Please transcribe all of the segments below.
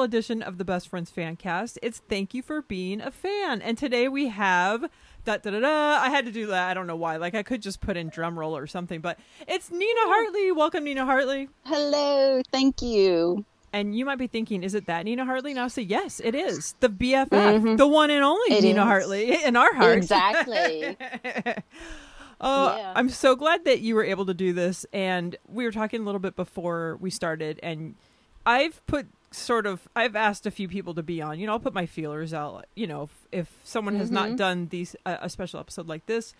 welcome to a special edition of the Best Friends Fan Cast. It's Thank You for Being a Fan. And today we have da da da da. I had to do that. I don't know why. Like I could just put in drum roll or something, but it's Nina Hartley. Welcome, Nina Hartley. Hello, thank you. And you might be thinking, is it that Nina Hartley? And I'll say, yes, it is. The BFF, mm-hmm. the one and only It Nina is. Hartley in our hearts. Exactly. Oh, Yeah. I'm so glad that you were able to do this. And we were talking a little bit before we started, and I've put sort of I've asked a few people to be on. You know, I'll put my feelers out. You know, if, if someone has not done these uh, a special episode like this,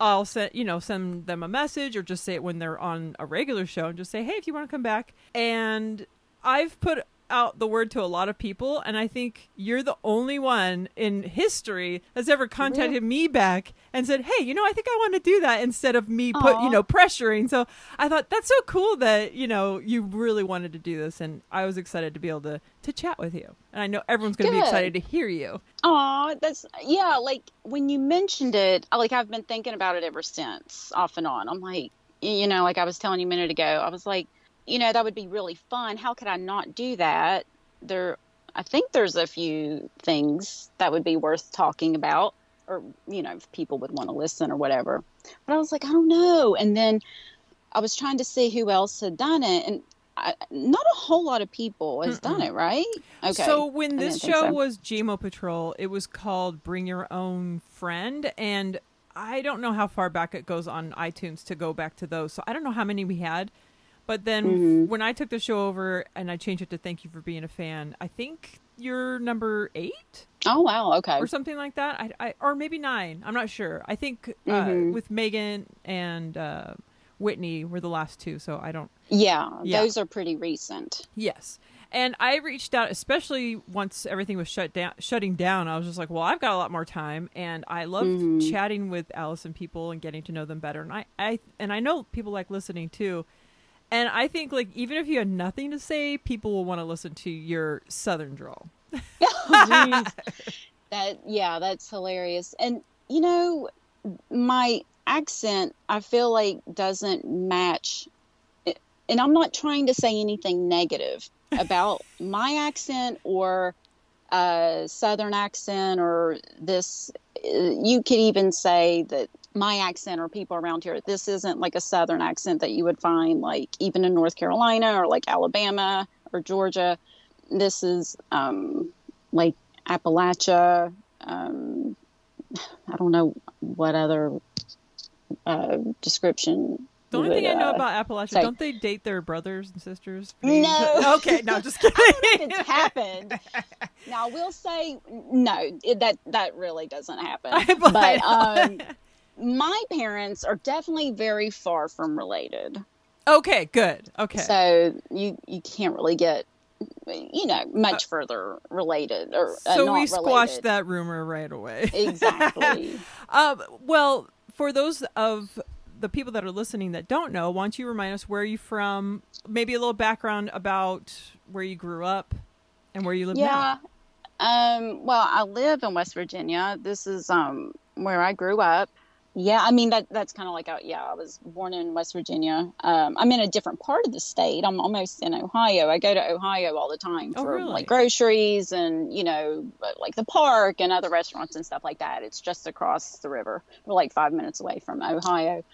I'll send you know send them a message or just say it when they're on a regular show and just say, hey, if you want to come back. And I've put out the word to a lot of people, and I think you're the only one in history that's ever contacted me back and said, hey, you know, I think I want to do that instead of me put you know pressuring. So I thought that's so cool that you know you really wanted to do this, and I was excited to be able to to chat with you. And I know everyone's going to be excited to hear you. Aw, that's yeah. Like when you mentioned it, like I've been thinking about it ever since, off and on. I'm like, you know, like I was telling you a minute ago, I was like, you know, that would be really fun. How could I not do that? There, I think there's a few things that would be worth talking about, or you know, if people would want to listen or whatever. But I was like, I don't know. And then I was trying to see who else had done it, and I, not a whole lot of people has done it, right? Okay. So when this show so. was GMO Patrol, it was called Bring Your Own Friend, and I don't know how far back it goes on iTunes to go back to those. So I don't know how many we had. But then Mm-hmm. when I took the show over and I changed it to Thank You for Being a Fan, I think you're number eight Oh wow, okay. or something like that. I, I or maybe nine. I'm not sure. I think uh, Mhm. with Megan and uh, Whitney were the last two. So I don't. Yeah, Yeah. those are pretty recent. Yes. And I reached out, especially once everything was shut down, shutting down. I was just like, "Well, I've got a lot more time, and I love Mhm. chatting with Alison people and getting to know them better." And I, I, and I know people like listening too. And I think, like, even if you had nothing to say, people will want to listen to your Southern drawl. That yeah, that's hilarious. And you know, my accent I feel like doesn't match and I'm not trying to say anything negative about my accent or uh, southern accent or this you could even say that my accent or people around here this isn't like a southern accent that you would find like even in north carolina or like alabama or georgia. This is um, like appalachia um, i don't know what other uh, description The only would, thing I know uh, about Appalachia, say- don't they date their brothers and sisters? No. okay, no, just kidding. it's happened. Now, I will say no. It, that that really doesn't happen. But um, my parents are definitely very far from related, okay, good. Okay. so you you can't really get you know much further related or uh, so we squashed related. that rumor right away. exactly. Um, well, for those of the people that are listening that don't know, why don't you remind us where you from? Maybe a little background about where you grew up and where you live now. yeah. Um, well, I live in West Virginia. This is um where I grew up. Yeah, I mean that that's kind of like a, yeah, I was born in West Virginia. Um, I'm in a different part of the state. I'm almost in Ohio. I go to Ohio all the time Oh, for really? like groceries and you know like the park and other restaurants and stuff like that. It's just across the river. We're like five minutes away from Ohio.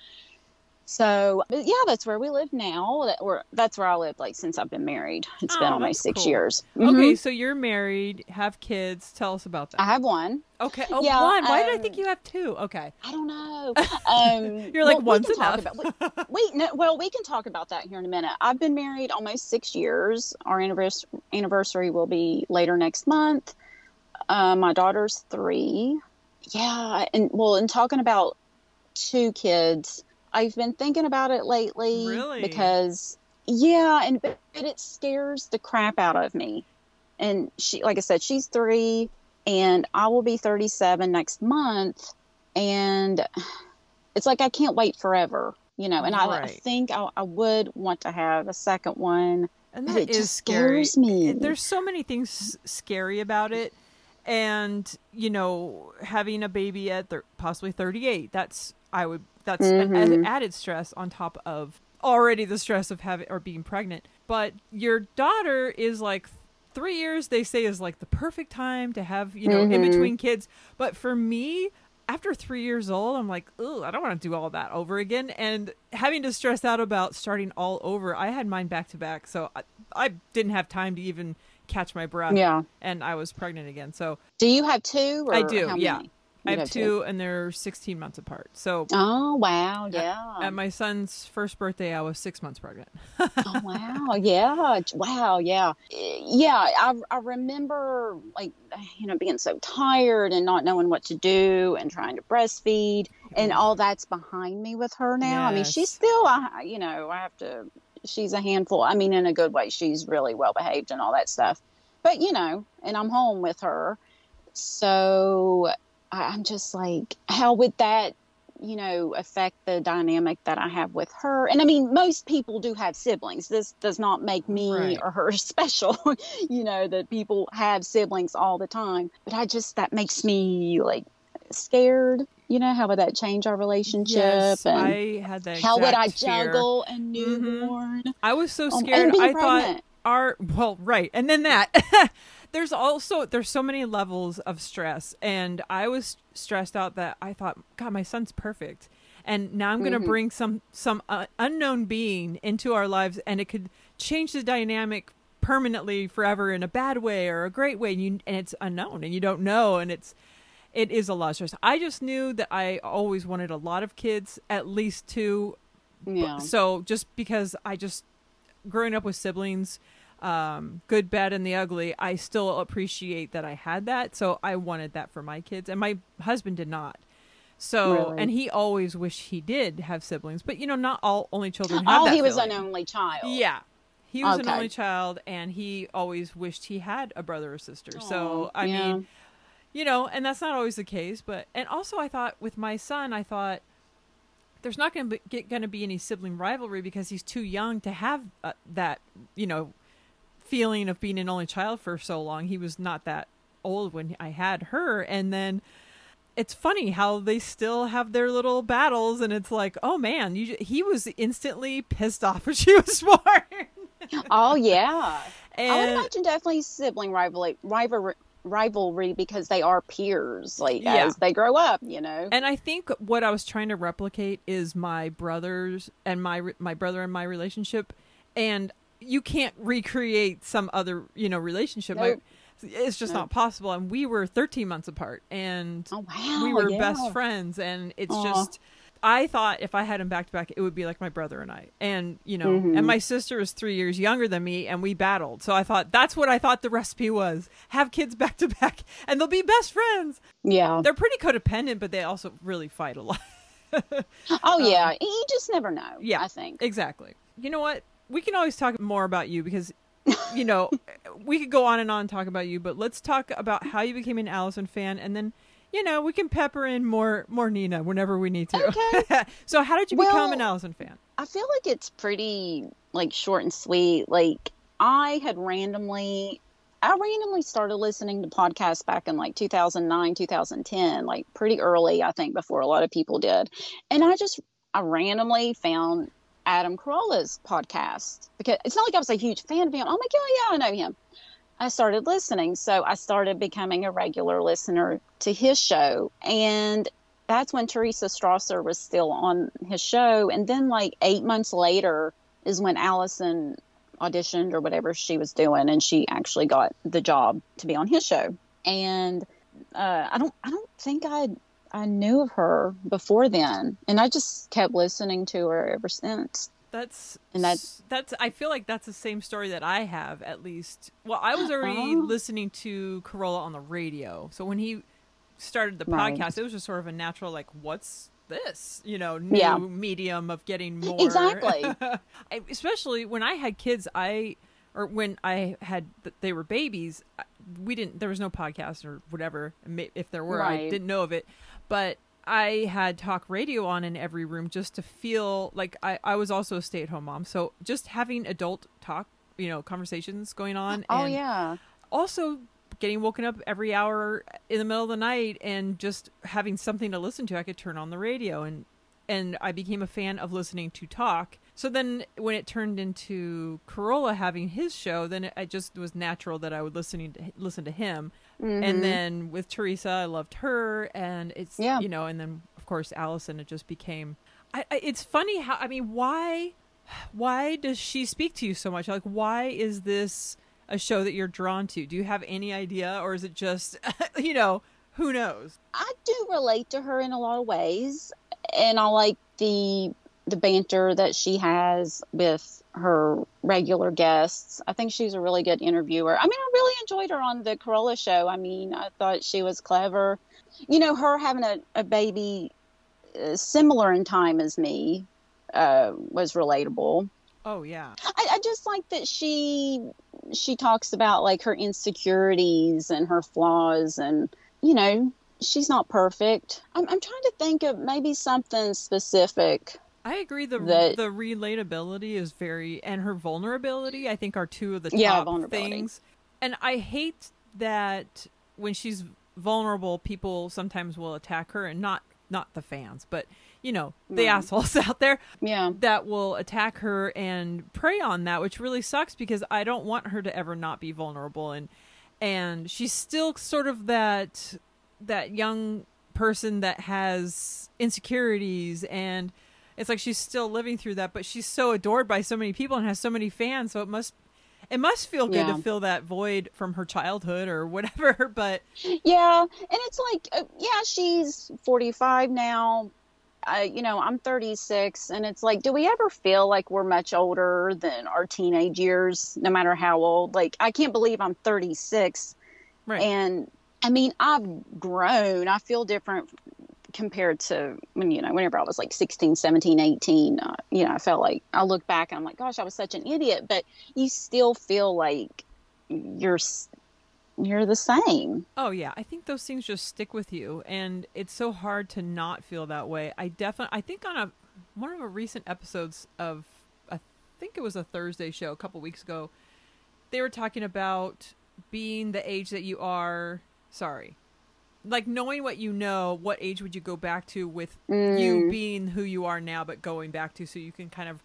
So yeah, that's where we live now. That, or that's where I live like since I've been married. It's Oh, been almost six cool. years. Okay, Mhm. so you're married, have kids. Tell us about that. I have one. okay. Oh, yeah, one. Why did I um, think you have two? Okay. I don't know. Um, You're like, well, "One's we enough." About, we, no, well, we can talk about that here in a minute. I've been married almost six years. Our anniversary anniversary will be later next month. Uh, my daughter's three. Yeah, and well, in talking about two kids, I've been thinking about it lately. Really? Because yeah, and but it scares the crap out of me. And she, like I said, she's three, and I will be 37 next month, and it's like I can't wait forever, you know. And I, I think I, I would want to have a second one. And that it is just scary. scares me. There's so many things scary about it. And, you know, having a baby at thir- possibly 38, that's, I would, that's an Mhm. added stress on top of already the stress of having or being pregnant. But your daughter is like three years. They say is like the perfect time to have you know in Mhm. between kids. But for me. After three years old, I'm like, oh, I don't want to do all that over again. And having to stress out about starting all over, I had mine back to back, so I, I didn't have time to even catch my breath. Yeah. and I was pregnant again. So Do you have two? Or I do, yeah. many? I You have two, and they're 16 months apart. So Oh wow, yeah. at my son's first birthday, I was six months pregnant. oh wow, yeah, wow, yeah, yeah. I I remember like you know being so tired and not knowing what to do and trying to breastfeed and all that's behind me with her now. I mean, she's still, I you know, I have to. She's a handful. I mean, in a good way. She's really well behaved and all that stuff. But you know, and I'm home with her, so I- I'm just like, how would that you know, affect the dynamic that I have with her. And I mean, most people do have siblings. This does not make me Right. or her special, you know, that people have siblings all the time. But I just, that makes me like scared. You know, how would that change our relationship? Yes, and I had that. how would I exact fear. juggle a Mhm. newborn? I was so Um, scared. being I thought pregnant. our well, right, and then that. there's also there's so many levels of stress, and I was stressed out that I thought, God, my son's perfect, and now I'm going to Mhm. bring some some uh, unknown being into our lives, and it could change the dynamic permanently forever in a bad way or a great way, and you and it's unknown, and you don't know, and it's it is a lot of stress. I just knew that I always wanted a lot of kids, at least two, Yeah. so just because I just growing up with siblings, um, good, bad, and the ugly, I still appreciate that I had that. So I wanted that for my kids, and my husband did not. So Really? and he always wished he did have siblings, but you know, not all only children have Oh, he was feeling. an only child. Yeah. He was an only child, and he always wished he had a brother or sister. so I yeah. mean, you know, and that's not always the case. But and also, I thought with my son, I thought there's not going to be going to be any sibling rivalry because he's too young to have uh, that, you know, feeling of being an only child for so long. He was not that old when I had her, and then it's funny how they still have their little battles, and it's like, oh man, you, he was instantly pissed off when she was born. Oh, yeah. I would imagine definitely sibling rivalry, rivalry, rivalry because they are peers, like Yeah. as they grow up, you know. And I think what I was trying to replicate is my brothers and my my brother and my relationship, and you can't recreate some other you know relationship. Nope. it's just Nope. not possible. And we were 13 months apart, and oh wow, we were yeah. best friends. And it's Aw. just, I thought if I had him back to back, it would be like my brother and I. And you know, Mhm. and my sister is three years younger than me, and we battled. So I thought that's what I thought the recipe was: have kids back to back, and they'll be best friends Yeah. they're pretty codependent, but they also really fight a lot. Oh yeah. You just never know. Um, yeah. I think. exactly. You know what? We can always talk more about you because, you know, we could go on and on and talk about you, but let's talk about how you became an Alison fan, and then, you know, we can pepper in more more Nina whenever we need to. Okay. so, how did you become an Alison fan? I feel like it's pretty like short and sweet. Like I had randomly I randomly started listening to podcasts back in like 2009, 2010, like pretty early, I think, before a lot of people did. And I just I randomly found Adam Carolla's podcast because it's not like I was a huge fan of him. I'm like, oh yeah, I know him. I started listening, so I started becoming a regular listener to his show, and that's when Teresa Strasser was still on his show. And then, like eight months later, is when Alison auditioned or whatever she was doing, and she actually got the job to be on his show. And uh, I don't, I don't think I, I knew of her before then, and I just kept listening to her ever since. That's And that's- that's. I feel like that's the same story that I have at least. Well, I was already Oh. listening to Carolla on the radio, so when he started the Right. podcast, it was just sort of a natural like, what's this? You know, new Yeah. medium of getting more Exactly. Especially when I had kids, I or when I had they were babies, we didn't. There was no podcast or whatever. If there were, I didn't know of it, but. I had talk radio on in every room just to feel like I, I was also a stay at home mom. So just having adult talk, you know, conversations going on. Oh and yeah, Also getting woken up every hour in the middle of the night and just having something to listen to. I could turn on the radio and and I became a fan of listening to talk. So then when it turned into Carolla having his show, then it, it just was natural that I would listening to listen to him. Mhm. And then with Teresa, I loved her, and it's Yeah. you know, and then of course Alison, it just became. I, I, it's funny how I mean, why, why does she speak to you so much? Like, why is this a show that you're drawn to? Do you have any idea, or is it just, you know, who knows? I do relate to her in a lot of ways, and I like the the banter that she has with her regular guests. I think she's a really good interviewer. I mean, I really enjoyed her on the Carolla show. I mean, I thought she was clever. You know, her having a, a baby uh, similar in time as me uh, was relatable. Oh yeah, I, I just like that she she talks about like her insecurities and her flaws and you know she's not perfect i'm, I'm trying to think of maybe something specific I agree. The That- the relatability is very, and her vulnerability, I think, are two of the top vulnerability. things. And I hate that when she's vulnerable, people sometimes will attack her, and not not the fans, but you know the Mm. assholes out there yeah that will attack her and prey on that, which really sucks because I don't want her to ever not be vulnerable and and she's still sort of that that young person that has insecurities and it's like she's still living through that, but she's so adored by so many people and has so many fans, so it must it must feel good Yeah. to fill that void from her childhood or whatever, but yeah and it's like uh, yeah she's 45 now uh, you know i'm 36 and it's like do we ever feel like we're much older than our teenage years no matter how old like i can't believe i'm 36 right. And I mean, I've grown. I feel different compared to when, you know, whenever I was like 16, 17, 18. Uh, you know, I felt like I look back and I'm like, gosh, I was such an idiot. But you still feel like you're you're the same. Oh yeah, I think those things just stick with you, and it's so hard to not feel that way. I definitely, I think on a one of the recent episodes of, I think it was a Thursday show a couple weeks ago, they were talking about being the age that you are. Sorry, like knowing what you know. What age would you go back to with you Mm. being who you are now, but going back to so you can kind of.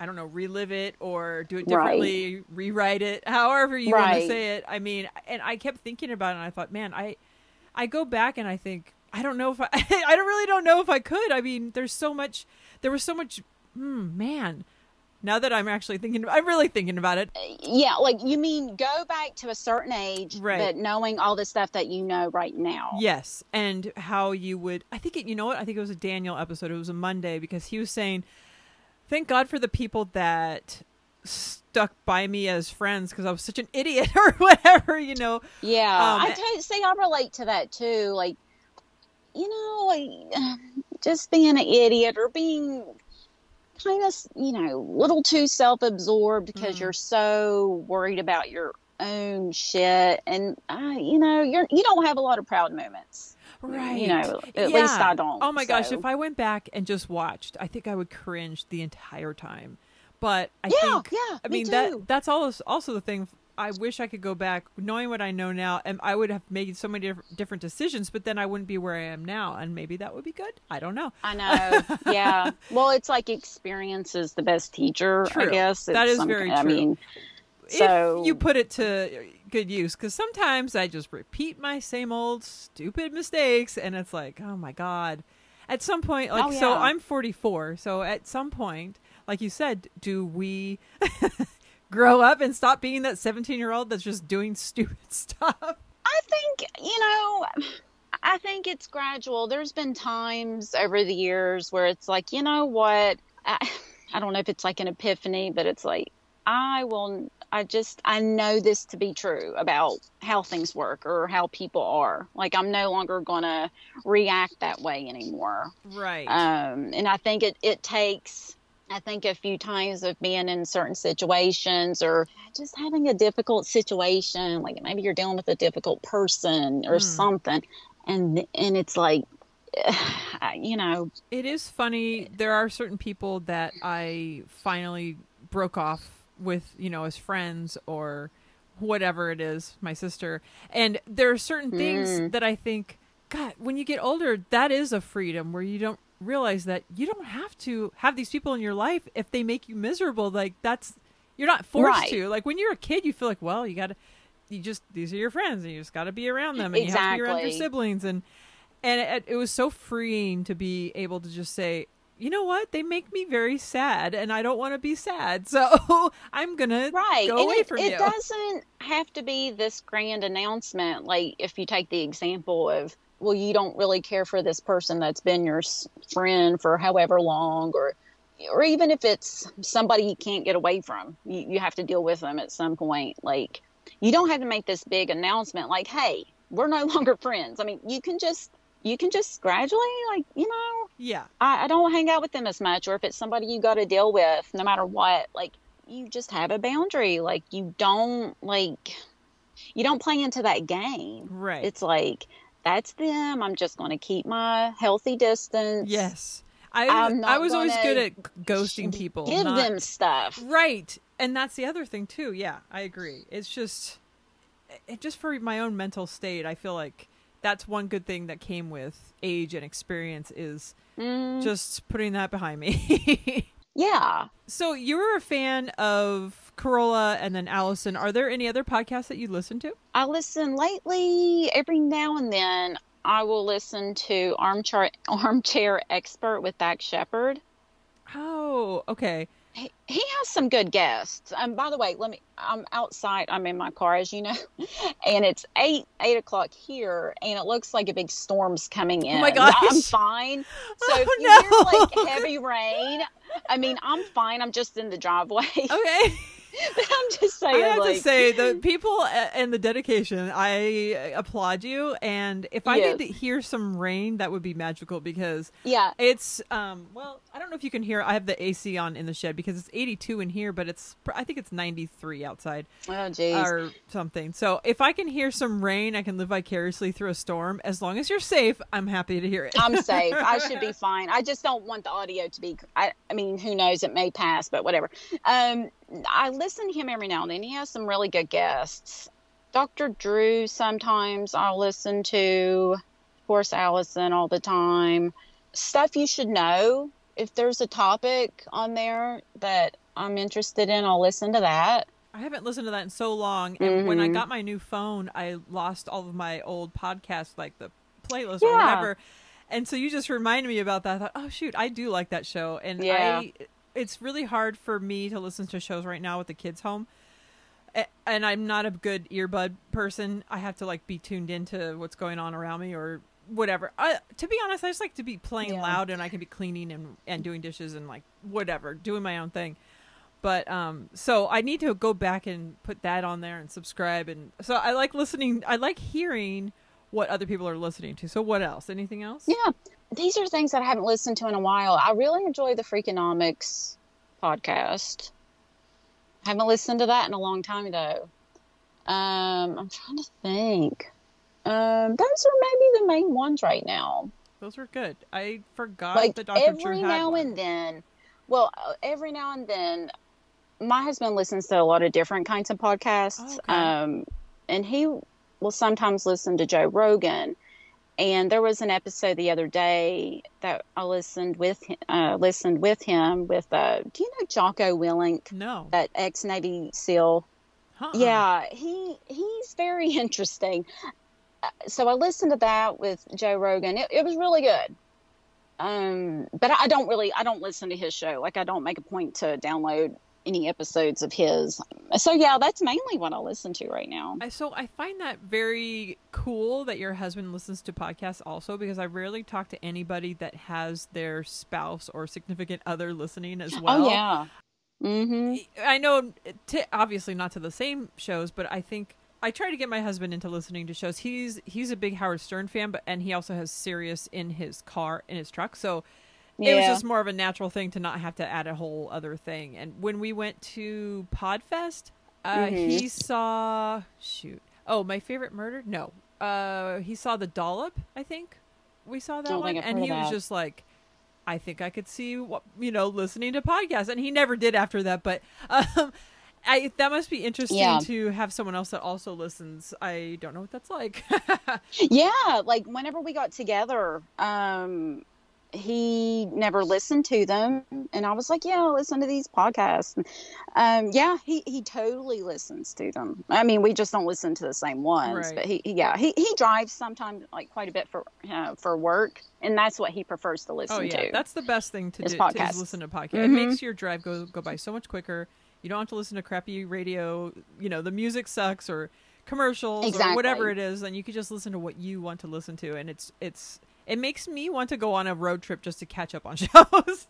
I don't know, relive it or do it Right. differently, rewrite it, however you want to say it. I mean, and I kept thinking about it and I thought, man, I I go back and I think I don't know if I I don't really don't know if I could. I mean, there's so much there was so much hmm, man. Now that I'm actually thinking I'm really thinking about it. Yeah, like you mean go back to a certain age, Right. but knowing all the stuff that you know right now. Yes, and how you would I think it you know what? I think it was a Daniel episode. It was a Monday because he was saying thank God for the people that stuck by me as friends because I was such an idiot or whatever, you know. Yeah, Um, I tell you, see, I relate to that too. Like, you know, like, just being an idiot or being kind of, you know, a little too self-absorbed because Mm. you're so worried about your own shit, and uh, you know, you're you don't have a lot of proud moments. Right. You know, at least I don't. Oh my gosh, if I went back and just watched, I think I would cringe the entire time. But I yeah, think yeah, I me mean that that's also also the thing I wish I could go back knowing what I know now and I would have made so many diff- different decisions but then I wouldn't be where I am now and maybe that would be good. I don't know. I know. Yeah. Well, it's like experience is the best teacher. True. I guess That It's is some very kind- true. I mean, so if you put it to good use cuz sometimes I just repeat my same old stupid mistakes and it's like, "Oh my god." At some point like Oh, so. I'm 44, so at some point like you said, do we grow up and stop being that 17 year old that's just doing stupid stuff? I think, you know, I think it's gradual. There's been times over the years where it's like, you know what? I, I don't know if it's like an epiphany, but it's like, I will, I just, I know this to be true about how things work or how people are. Like, I'm no longer going to react that way anymore. Right. Um, and I think it, it takes, I think a few times of being in certain situations or just having a difficult situation, like maybe you're dealing with a difficult person or Mm. something, and and it's like, you know, It is funny. There are certain people that I finally broke off with, you know, as friends or whatever it is, my sister. And there are certain things Mm. that I think God, when you get older, that is a freedom where you don't realize that you don't have to have these people in your life if they make you miserable. Like that's you're not forced Right. to. Like when you're a kid, you feel like, well, you got to, you just these are your friends, and you just got to be around them, and you have to be around your siblings, and and it, it was so freeing to be able to just say. You know what? They make me very sad, and I don't want to be sad. So I'm gonna right go and away it, from it you. doesn't have to be this grand announcement like if you take the example of well you don't really care for this person that's been your friend for however long or or even if it's somebody you can't get away from you, you have to deal with them at some point like you don't have to make this big announcement like hey we're no longer friends i mean you can just you can just gradually like you know Yeah, I, I don't hang out with them as much, or if it's somebody you got to deal with, no matter what, like you just have a boundary. Like you don't like you don't play into that game. right. It's like that's them. I'm just going to keep my healthy distance. yes, I I was always good at ghosting people. Give not- them stuff. Right. And that's the other thing too. Yeah, I agree. It's just it just for my own mental state, I feel like that's one good thing that came with age and experience is Mm, just putting that behind me. yeah. so you were a fan of Carolla and then Alison. Are there any other podcasts that you listen to? I listen lately. Every now and then, I will listen to Armchair Armchair Expert with Dax Shepard. Oh, okay. He, he has some good guests. Um, by the way, let me. I'm outside. I'm in my car, as you know, and it's eight eight o'clock here, and it looks like a big storm's coming in. Oh my But I'm fine. So Oh, if you no. hear like heavy rain, I mean, I'm fine. I'm just in the driveway. Okay. but I'm just saying. I have like, to say the people and the dedication. I applaud you. And if I Yes. did hear some rain, that would be magical because yeah, it's um. Well, I don't know if you can hear. I have the AC on in the shed because it's 82 in here, but it's I think it's 93 outside oh jeez. or something. So if I can hear some rain, I can live vicariously through a storm. As long as you're safe, I'm happy to hear it. I'm safe. I should be fine. I just don't want the audio to be. I, I mean, who knows? It may pass, but whatever. Um, I listen to him every now and then. He has some really good guests. Dr. Drew, sometimes I'll listen to. Of course, Alison all the time. Stuff you should know. If there's a topic on there that I'm interested in, I'll listen to that. I haven't listened to that in so long. And when I Mhm. got my new phone, I lost all of my old podcasts, like the playlist or whatever. And so you just reminded me about that. I thought, oh shoot, I do like that show. And Yeah. I, it's really hard for me to listen to shows right now with the kids home. And I'm not a good earbud person. I have to like be tuned into what's going on around me or whatever. I, to be honest, I just like to be playing Yeah. loud and I can be cleaning and, and doing dishes and like whatever, doing my own thing but um so i need to go back and put that on there and subscribe and so i like listening i like hearing what other people are listening to so what else anything else Yeah, these are things that I haven't listened to in a while. I really enjoy the Freakonomics podcast. I Haven't listened to that in a long time though. Um, I'm trying to think. Um, those are maybe the main ones right now. those are good i forgot like that dr every drew now one. and then. Well, every now and then, my husband listens to a lot of different kinds of podcasts. Okay. Um, and he will sometimes listen to Joe Rogan. And there was an episode the other day that I listened with uh, listened with him with uh, do you know Jocko Willink, no that ex Navy SEAL? huh Yeah, he he's very interesting. Uh, So I listened to that with Joe Rogan. It, it was really good. Um, but I don't really I don't listen to his show. Like I don't make a point to download any episodes of his. So yeah, that's mainly what I listen to right now. So I find that very cool that your husband listens to podcasts also because I rarely talk to anybody that has their spouse or significant other listening as well. oh yeah. Mm-hmm. I know, t- obviously not to the same shows, but I think I try to get my husband into listening to shows. He's he's a big Howard Stern fan, but and he also has Sirius in his car in his truck, so it was just more of a natural thing to not have to add a whole other thing. And when we went to Podfest, uh, Mhm. he saw shoot. Oh, my favorite murder? No, uh, he saw the dollop. I think we saw that Don't one, and he was that. just like. I think I could see what you know listening to podcasts, and he never did after that. But um, I that must be interesting Yeah. to have someone else that also listens. I don't know what that's like. Yeah, like whenever we got together, um, he never listened to them, and I was like, "Yeah, I listen to these podcasts." Um, yeah, he he totally listens to them. I mean, we just don't listen to the same ones, Right. but he, yeah, he he drives sometimes like quite a bit for uh, for work, and that's what he prefers to listen oh yeah, to. that's the best thing to do. to- Is listen to podcasts. It Mhm. makes your drive go go by so much quicker. You don't have to listen to crappy radio. You know the music sucks or commercials or whatever it is. Then you can just listen to what you want to listen to, and it's it's it makes me want to go on a road trip just to catch up on shows.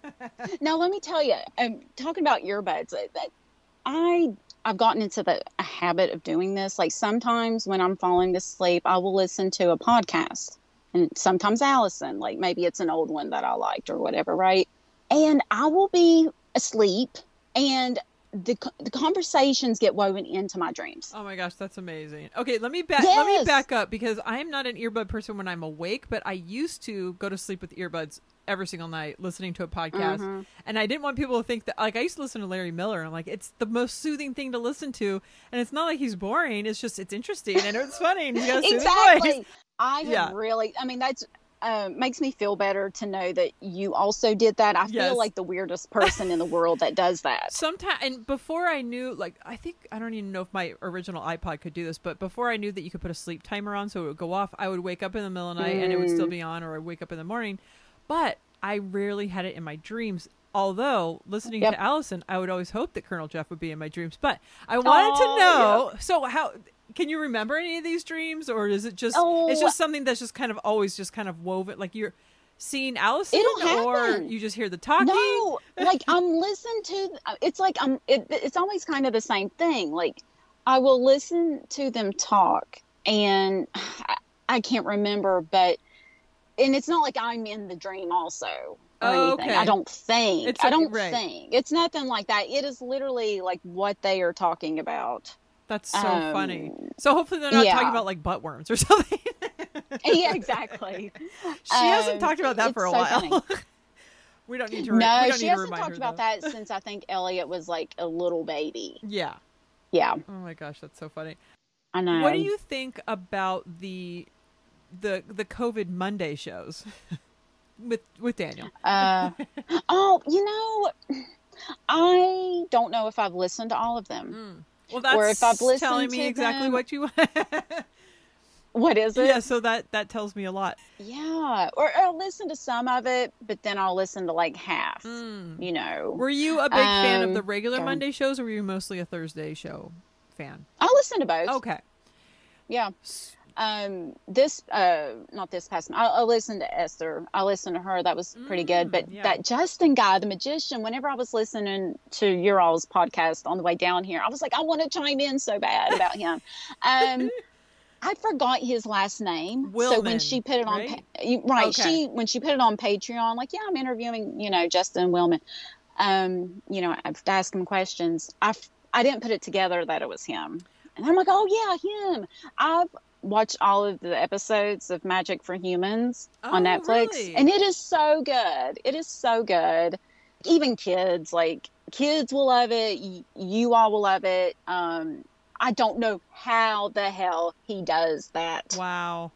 Now, let me tell you, um, talking about earbuds, uh, I I've gotten into the a habit of doing this. Like sometimes when I'm falling asleep, I will listen to a podcast, and sometimes Alison, like maybe it's an old one that I liked or whatever, right? And I will be asleep, and the the conversations get woven into my dreams. Oh my gosh, that's amazing. Okay, let me back let me back up because I am not an earbud person when I'm awake, but I used to go to sleep with earbuds every single night listening to a podcast. Mhm. And I didn't want people to think that like I used to listen to Larry Miller and I'm like it's the most soothing thing to listen to and it's not like he's boring, it's just it's interesting and it's funny and he's got a soothing voice. exactly. I have Yeah. really. I mean, that's uh, makes me feel better to know that you also did that. I Yes. feel like the weirdest person in the world that does that. Sometimes, and before I knew, like, I think I don't even know if my original iPod could do this, but before I knew that you could put a sleep timer on so it would go off, I would wake up in the middle of the night and it would still Mm. be on, or I'd wake up in the morning. But I rarely had it in my dreams. Although listening Yep. to Alison, I would always hope that Colonel Jeff would be in my dreams. But I wanted to know. So how can you remember any of these dreams, or is it just it's Oh. just something that's just kind of always just kind of woven, like you're seeing Alison, or you just hear the talking? No, like I'm listening to. It's like I'm. It, it's always kind of the same thing. Like I will listen to them talk, and I, I can't remember, but and it's not like I'm in the dream also. Or Oh, anything. okay. I don't think. It's I don't right. think. It's nothing like that. It is literally like what they are talking about. That's so Um, funny. So hopefully they're not talking about like butt worms or something. yeah, exactly. she hasn't Um, talked about that for a so while. we don't need to. Re- No, she hasn't talked about though. that since I think Elliot was like a little baby. Yeah. Yeah, Oh my gosh, that's so funny. I know. What do you think about the the the COVID Monday shows with with Daniel? Uh, oh, you know, I don't know if I've listened to all of them. Mm. Well, that's Or if I've listened telling me exactly them- what you. What is it? yeah, so that that tells me a lot. Yeah, or I'll listen to some of it, but then I'll listen to like half. Mm. You know, Were you a big fan of Um, the regular yeah. Monday shows, or were you mostly a Thursday show fan? I listen to both. Okay. Yeah. Um, this, uh, not this past. I, I listened to Esther. I listened to her. That was pretty good. Mm, But yeah. that Justin guy, the magician. Whenever I was listening to your all's podcast on the way down here, I was like, I want to chime in so bad about him. Um, I forgot his last name. Willman, so when she put it on, right? pa- right? Okay. She when she put it on Patreon, like, yeah, I'm interviewing, you know, Justin Willman. Um, you know, I've to ask him questions. I f- I didn't put it together that it was him, and I'm like, oh yeah, him. I've watched all of the episodes of Magic for Humans on Oh, Netflix, really? and it is so good. It is so good. Even kids, like kids, will love it. Y- You all will love it. Um, I don't know how the hell he does that. Wow.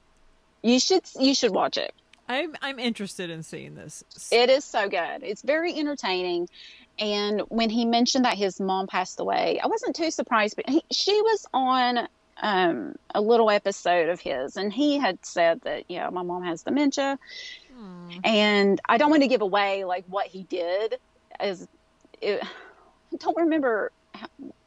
You should you should watch it. I'm I'm interested in seeing this. It is so good. It's very entertaining. And when he mentioned that his mom passed away, I wasn't too surprised. But he, she was on um, a little episode of his, and he had said that, yeah, my mom has dementia. Hmm. And I don't want to give away like what he did. As it, I don't remember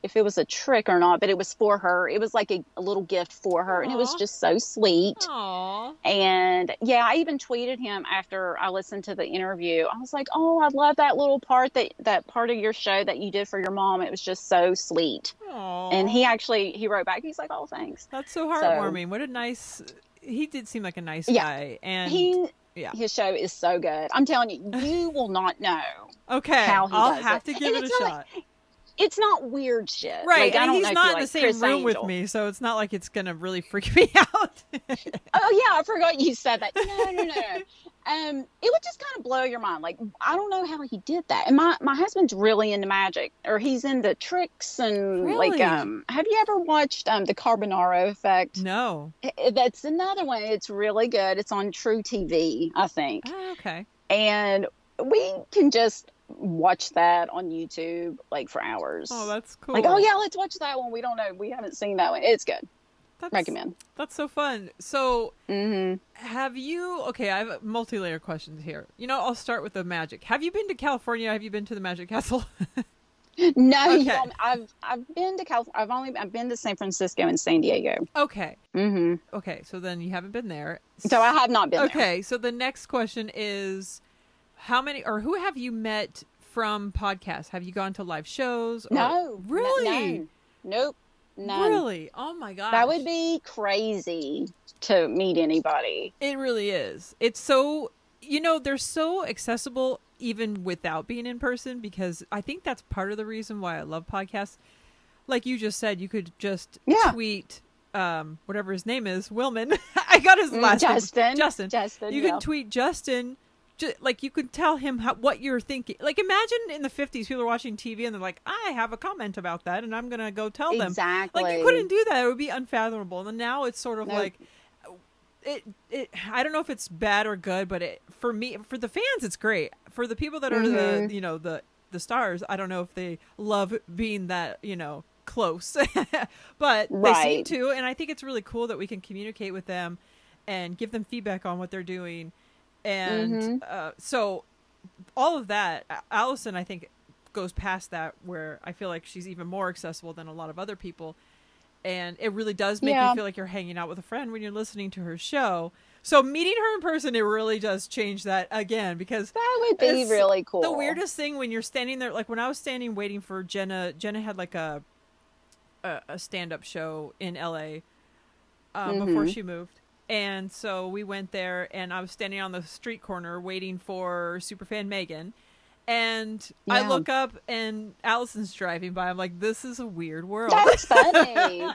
if it was a trick or not, but it was for her. It was like a, a little gift for her, and it was just so sweet. Aw. And yeah, I even tweeted him after I listened to the interview. I was like, "Oh, I love that little part that that part of your show that you did for your mom. It was just so sweet." Aw. And he actually he wrote back. He's like, "Oh, thanks." That's so heartwarming. what a nice. He did seem like a nice Yeah. guy, and he yeah. his show is so good. I'm telling you, you will not know. okay, how he I'll does have it. to give And it a not shot. It's not weird shit. right, Like, and he's not in the like same Chris room with me, so it's not like it's gonna really freak me out. Oh yeah, I forgot you said that. No, no, no, no. Um, it would just kind of blow your mind. Like I don't know how he did that. And my my husband's really into magic, or he's into tricks and Really? like um. Have you ever watched um the Carbonaro Effect? No. That's another one. It's really good. It's on truTV, I think. Oh, okay. and we can just watch that on YouTube like for hours. Oh, that's cool. like, oh yeah, let's watch that one. We don't know, we haven't seen that one. It's good. That's, Recommend. That's so fun. So, hmm have you? Okay, I have multi-layer questions here. You know, I'll start with the magic. Have you been to California? Have you been to the Magic Castle? No, Okay. I've I've been to California. I've only I've been to San Francisco and San Diego. okay. hmm Okay. So then you haven't been there. So I have not been there. Okay. So the next question is, how many or who have you met from podcasts? Have you gone to live shows? or- No, Really? Nope. None. Really? Oh my god. That would be crazy to meet anybody. It really is. It's so you know they're so accessible even without being in person because I think that's part of the reason why I love podcasts. Like you just said, you could just Yeah. tweet um whatever his name is, Willman. I got his Mm, last name. Justin. Justin. Justin. You yeah. can tweet Justin. Ju- Like you could tell him how, what you're thinking. Like imagine in the 50s, people are watching TV and they're like, "I have a comment about that, and I'm gonna go tell them." exactly. Like you couldn't do that; it would be unfathomable. And now it's sort of Nope. like it. It. I don't know if it's bad or good, but it for me, for the fans, it's great. For the people that are Mhm. the you know the the stars, I don't know if they love being that you know close, but they seem to, and I think it's really cool that we can communicate with them and give them feedback on what they're doing, and Mhm. uh, so all of that, Alison, I think goes past that where I feel like she's even more accessible than a lot of other people. And it really does make Yeah. you feel like you're hanging out with a friend when you're listening to her show. So meeting her in person, it really does change that again because That would be really cool. the weirdest thing when you're standing there, like when I was standing waiting for Jenna, Jenna had like a a, a stand up show in LA um, before Mhm. she moved. And so we went there, and I was standing on the street corner waiting for superfan Megan. And I look up, and Alison's driving by. I'm like, "This is a weird world." That's funny.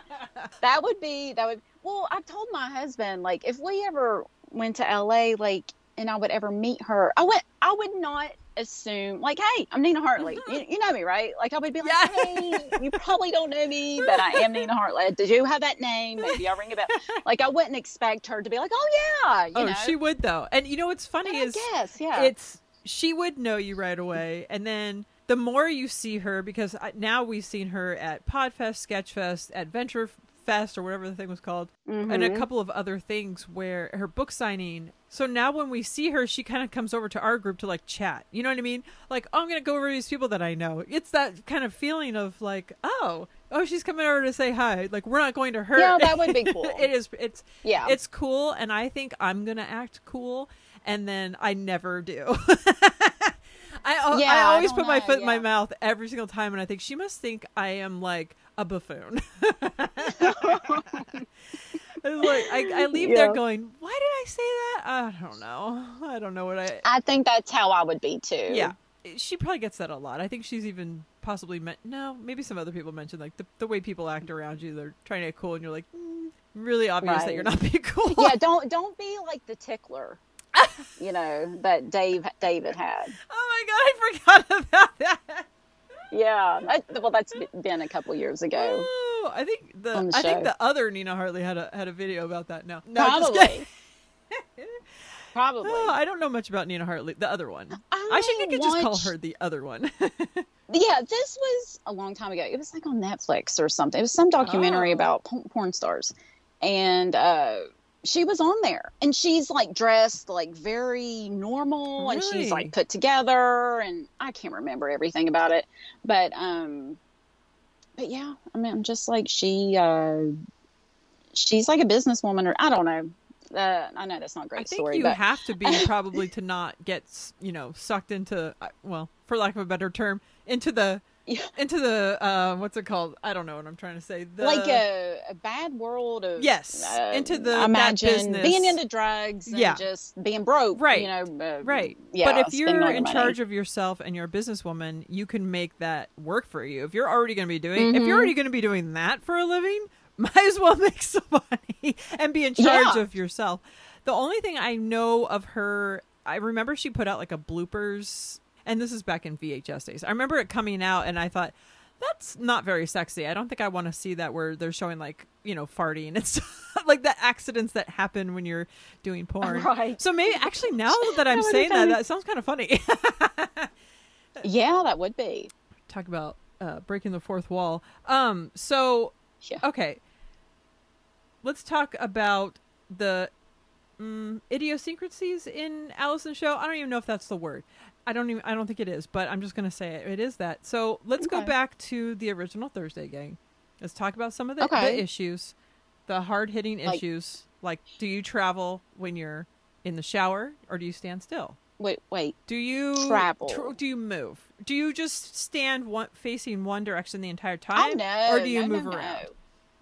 that would be that would. Well, I've told my husband like if we ever went to LA, like, and I would ever meet her, I would I would not assume like, hey, I'm Nina Hartley. Mm-hmm. You, you know me, right? Like I would be like, Yeah. hey, you probably don't know me, but I am Nina Hartley. Did you have that name? Maybe I'll ring a bell. Like I wouldn't expect her to be like, oh yeah, you oh, know. she would though. And you know what's funny is guess, yeah. it's she would know you right away and then the more you see her because now we've seen her at podfest sketchfest adventure fest or whatever the thing was called and a Mhm. couple of other things where her book signing. So now when we see her she kind of comes over to our group to like chat. You know what i mean? Like oh i'm gonna go over to these people that i know. It's that kind of feeling of like oh oh she's coming over to say hi. Like we're not going to hurt Yeah, that would be cool. it is it's yeah. it's cool and i think i'm gonna act cool and then i never do. I, Yeah, I I always don't put my know, foot in my mouth every single time and i think she must think i am like a buffoon. It's like I, I leave there going why did i say that? I don't know. I don't know what i I think that's how I would be too. yeah. She probably gets that a lot. I think she's even possibly meant no maybe some other people mentioned like the, the way people act around you they're trying to act cool and you're like mm, really obvious that you're not being cool. Yeah, don't don't be like the tickler, you know that Dave David had. Oh my god, I forgot about that. Yeah, that, well, that's been a couple years ago. Oh, I think the, the I think the other Nina Hartley had a had a video about that. No, no, Probably, probably. Oh, I don't know much about Nina Hartley, the other one. I, I should could just call her the other one. Yeah, this was a long time ago. It was like on Netflix or something. It was some documentary Oh. about porn stars, and uh, she was on there, and she's like dressed like very normal, and she's like put together, and I can't remember everything about it, but um, but yeah, I mean, I'm just like she, uh, she's like a businesswoman, or I don't know. Uh, I know that's not a great I think story, you but have to be probably to not get you know sucked into uh, well, for lack of a better term, into the Yeah. into the uh, what's it called? I don't know what I'm trying to say. The, like a, a bad world of Yes, uh, into the- imagine business. being into drugs and Yeah. just being broke Right. you know uh, Right. yeah but if you're in money. charge of yourself and you're a businesswoman, you can make that work for you. If you're already going to be doing, if Mhm. you're already going to be doing that for a living, might as well make some money and be in charge Yeah. of yourself. The only thing I know of her I remember she put out like a bloopers, and this is back in VHS days. I remember it coming out, and I thought that's not very sexy. I don't think I want to see that where they're showing like you know farting and stuff like the accidents that happen when you're doing porn. Right. So maybe actually now that I'm That saying that, that sounds kind of funny. Yeah, that would be. Talk about uh, breaking the fourth wall. Um. So Yeah. okay, let's talk about the mm, idiosyncrasies in Alison's show. I don't even know if that's the word. I don't even. I don't think it is, but I'm just gonna say it. It is that. So let's go back to the original Thursday gang. Let's talk about some of the, Okay. the issues, the hard hitting Like- issues. Like, do you travel when you're in the shower, or do you stand still? Wait, wait. Do you Travel. tr- do you move? Do you just stand one facing one direction the entire Oh time, no. or do you no, move no, around?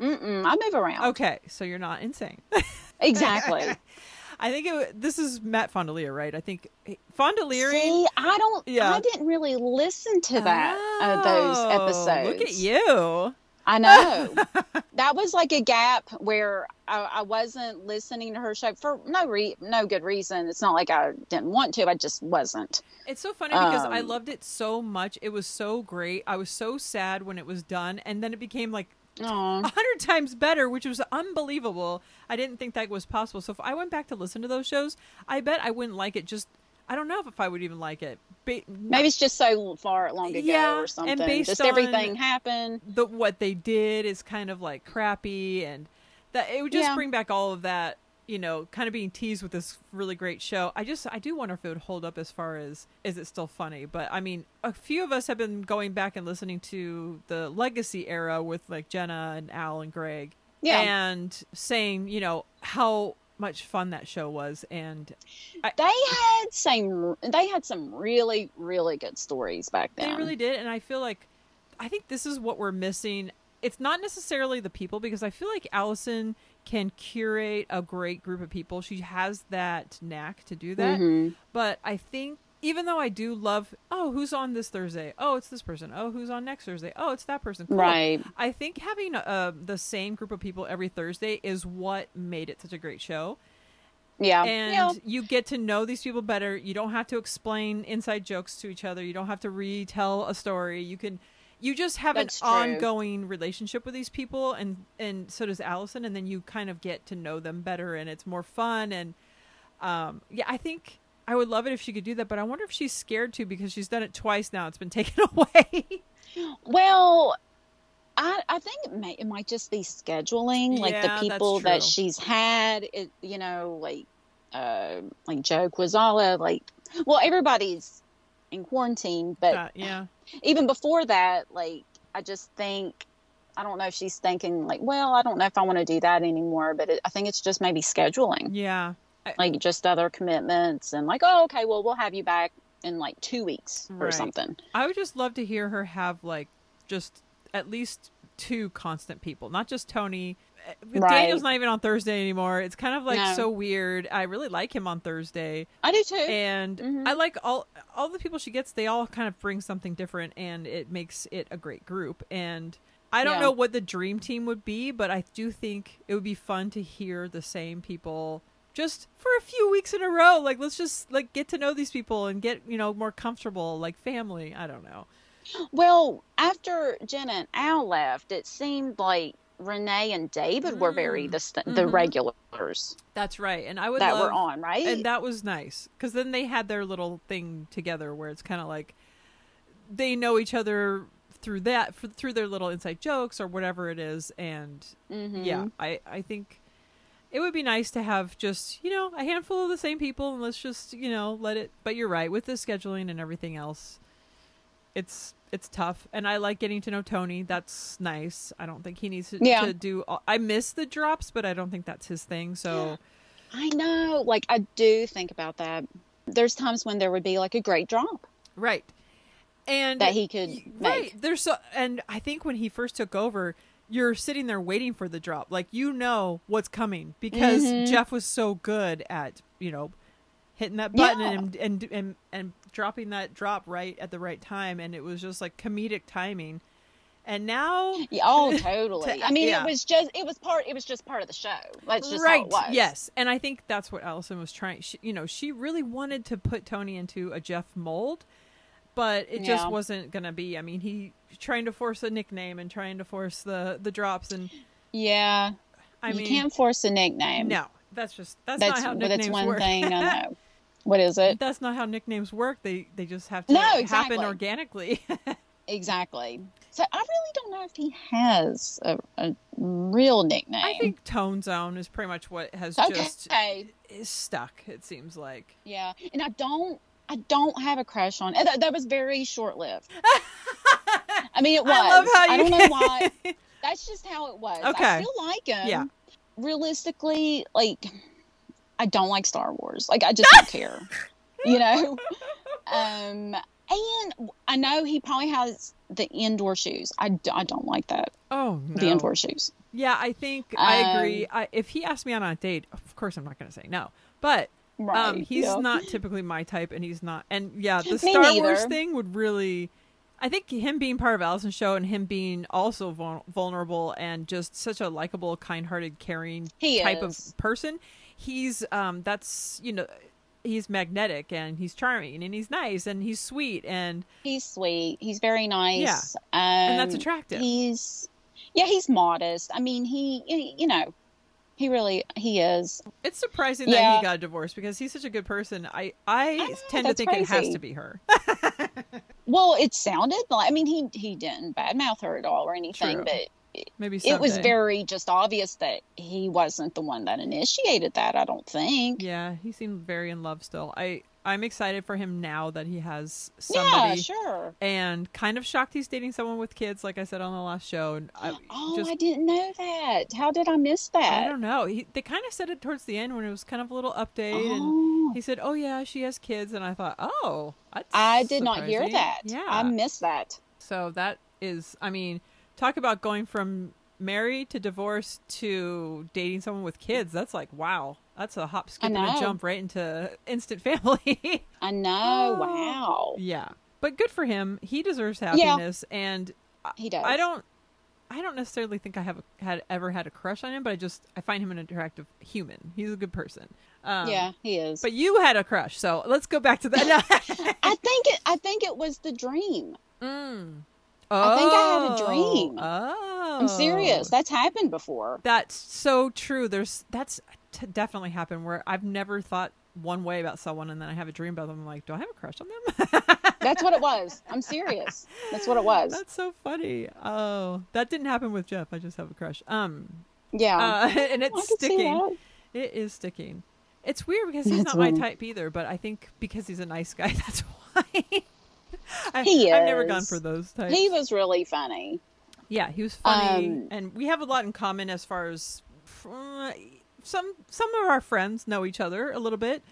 Mm-mm, I move around. Okay, so you're not insane. Exactly. I think it, this is Matt Fondiler, right? I think Fondiler. See, I don't. Yeah. I didn't really listen to that uh, those Oh, episodes. Look at you. I know. that was like a gap where I, I wasn't listening to her show for no re- no good reason. It's not like I didn't want to. I just wasn't. It's so funny because I Um, loved it so much. It was so great. I was so sad when it was done, and then it became like. A hundred times better, which was unbelievable. I didn't think that was possible. So if I went back to listen to those shows, I bet I wouldn't like it. Just I don't know if I would even like it. Ba- Maybe it's just so far long ago Yeah, or and something. based Just on- everything happened. the what they did is kind of like crappy and that it would just Yeah. bring back all of that you know kind of being teased with this really great show i just i do wonder if it would hold up as far as is it still funny but i mean a few of us have been going back and listening to the legacy era with like jenna and al and greg Yeah. and saying you know how much fun that show was and they had some. They had some really really good stories back then. They really did, and I feel like I think this is what we're missing. It's not necessarily the people because I feel like Alison can curate a great group of people. She has that knack to do that. Mhm. But I think even though I do love, oh, who's on this Thursday? Oh, it's this person. Oh, who's on next Thursday? Oh, it's that person. Cool. Right. I think having uh, the same group of people every Thursday is what made it such a great show Yeah. and yeah. you get to know these people better. You don't have to explain inside jokes to each other. You don't have to retell a story. You can you just have That's an true. ongoing relationship with these people and and so does Alison and then you kind of get to know them better and it's more fun and um yeah, I think I would love it if she could do that, but I wonder if she's scared to because she's done it twice now. It's been taken away. Well, I I think it, may, it might just be scheduling, like Yeah, the people that she's had. It you know like uh like Joe Kwaczala, like well everybody's in quarantine, but Uh, yeah. even before that, like I just think. I don't know if she's thinking like, well, I don't know if I want to do that anymore, but it, I think it's just maybe scheduling, Yeah. like just other commitments and like, oh, okay, well, we'll have you back in like two weeks or something. I would just love to hear her have like just at least two constant people, not just Tony. Uh, Right. Daniel's not even on Thursday anymore. It's kind of like No. so weird. I really like him on Thursday, I do too. and Mhm. I like all all the people she gets. They all kind of bring something different, and it makes it a great group. And I don't Yeah. know what the dream team would be, but I do think it would be fun to hear the same people just for a few weeks in a row. Like let's just like get to know these people and get you know more comfortable, like family. I don't know. Well, after Jenna and Al left, it seemed like Renee and David were very Mm. the the Mhm. regulars That's right, and I would that love, were on, right? and that was nice because then they had their little thing together where it's kind of like they know each other through that f- through their little inside jokes or whatever it is, and Mhm. yeah, I I think it would be nice to have just you know a handful of the same people and let's just you know let it. But you're right with the scheduling and everything else, it's it's tough, and I like getting to know Tony. That's nice. I don't think he needs to, Yeah. to do. All, I miss the drops, but I don't think that's his thing. So. I know. Like I do think about that. There's times when there would be like a great drop Right. And that he could make. right. There's so and I think when he first took over, you're sitting there waiting for the drop. Like you know what's coming because Mhm. Jeff was so good at, you know, hitting that button Yeah. and, and and and dropping that drop right at the right time and it was just like comedic timing. And now Yeah, oh, totally. I mean, yeah. it was just it was part it was just part of the show. That's just right how it was. yes and i think that's what alison was trying she, you know she really wanted to put tony into a jeff mold but it just wasn't gonna be i mean he trying to force a nickname and trying to force the the drops and Yeah. i you mean can't force a nickname. no that's just that's, That's not how that's nicknames one work thing I know. What is it? that's not how nicknames work they they just have to No, happen organically Exactly. So I really don't know if he has a, a real nickname. i think tone zone is pretty much what has okay. just is stuck it seems like Yeah, and I don't, I don't have a crush on. That, that was very short lived. I mean, it was. I love how you don't know why. That's just how it was. Okay. I still like him. Yeah. Realistically, like, I don't like Star Wars. Like, I just don't care. You know. Um, and I know he probably has the indoor shoes. I, d- I don't like that. oh no The indoor shoes. Yeah, I think I Um, agree. I, if he asked me on a date, of course I'm not going to say no. But Right. um, he's yeah. not typically my type, and he's not. And yeah, the Me Star Wars thing would really. I think him being part of Alison's show and him being also vul- vulnerable and just such a likable, kind-hearted, caring He type is. of person, he's um that's you know he's magnetic and he's charming and he's nice and he's sweet and He's sweet. He's very nice. Yeah. Um, and that's attractive. He's yeah, he's modest. I mean, he he- you know, he really he is. It's surprising that he got divorced because he's such a good person. I I, I know, tend to think it has to be her. Well, it sounded like I mean, he he didn't badmouth her at all or anything, True. but Maybe it was very just obvious that he wasn't the one that initiated that. I don't think. Yeah, he seemed very in love still. I I'm excited for him now that he has somebody. Yeah, sure. and kind of shocked he's dating someone with kids, like I said on the last show. I Oh, just I didn't know that. How did I miss that? I don't know. He, they kind of said it towards the end when it was kind of a little update, and Oh, he said, "Oh yeah, she has kids," and I thought, "Oh, that's I did not hear that. Yeah, I missed that. So that is, I mean, talk about going from married to divorced to dating someone with kids. That's like, wow, that's a hop, skip, and a jump right into instant family. I know. Oh. Wow. yeah, but good for him. He deserves happiness, yeah. and He does. I don't. I don't necessarily think I have a, had ever had a crush on him, but I just I find him an attractive human. He's a good person. Um, yeah, he is. But you had a crush, so let's go back to that. I think it. I think it was the dream. mm. I think I had a Oh. dream. Oh, I'm serious. That's happened before. That's so true. There's that's t- definitely happened where I've never thought one way about someone, and then I have a dream about them. I'm like, do I have a crush on them? That's what it was. I'm serious. That's what it was. That's so funny. Oh, that didn't happen with Jeff. I just have a crush. Um, yeah. uh, and it's see sticking. It is sticking. It's weird because he's That's not my type either, but I think because he's a nice guy, that's why. I, He I've never gone for those types. He was really funny. Yeah, he was funny, Um, and we have a lot in common as far as uh, some some of our friends know each other a little bit.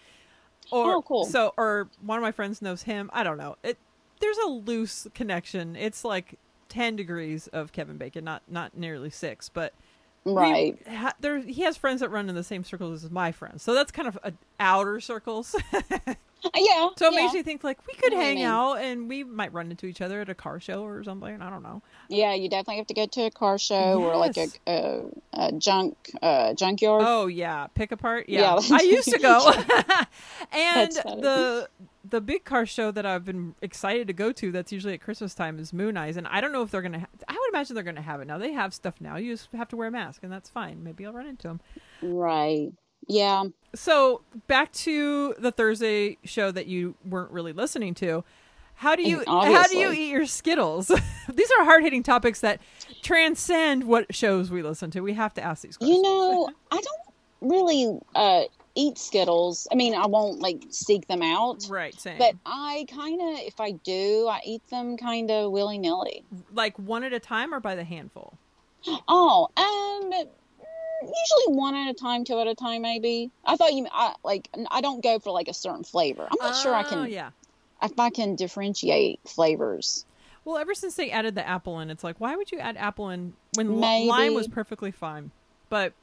Or Oh, cool. so, or one of my friends knows him. I don't know. It there's a loose connection. It's like ten degrees of Kevin Bacon, not not nearly six, but we Right. ha- there he has friends that run in the same circles as my friends, so that's kind of a outer circles. yeah. So it yeah. makes you think like we could know what you hang mean. out and we might run into each other at a car show or something. I don't know. Yeah, you definitely have to go to a car show or like a, a, a junk uh, junkyard. Oh yeah, pick apart. Yeah, Yeah. I used to go. and the the big car show that I've been excited to go to that's usually at Christmas time is Mooneyes, and I don't know if they're gonna. Ha- I would imagine they're gonna have it now. They have stuff now. You just have to wear a mask, and that's fine. Maybe I'll run into them. Right. Yeah. So back to the Thursday show that you weren't really listening to. How do you how do you eat your Skittles? These are hard hitting topics that transcend what shows we listen to. We have to ask these questions. You know, I don't really uh, eat Skittles. I mean, I won't like seek them out. right? Same. But I kind of, if I do, I eat them kind of willy nilly. like one at a time or by the handful. Oh, um, usually one at a time, two at a time, maybe. I thought you, I like, I don't go for like a certain flavor. I'm not sure I Oh, can, Yeah. if I can differentiate flavors. Well, ever since they added the apple in, it's like, why would you add apple in when Maybe. lime was perfectly fine? But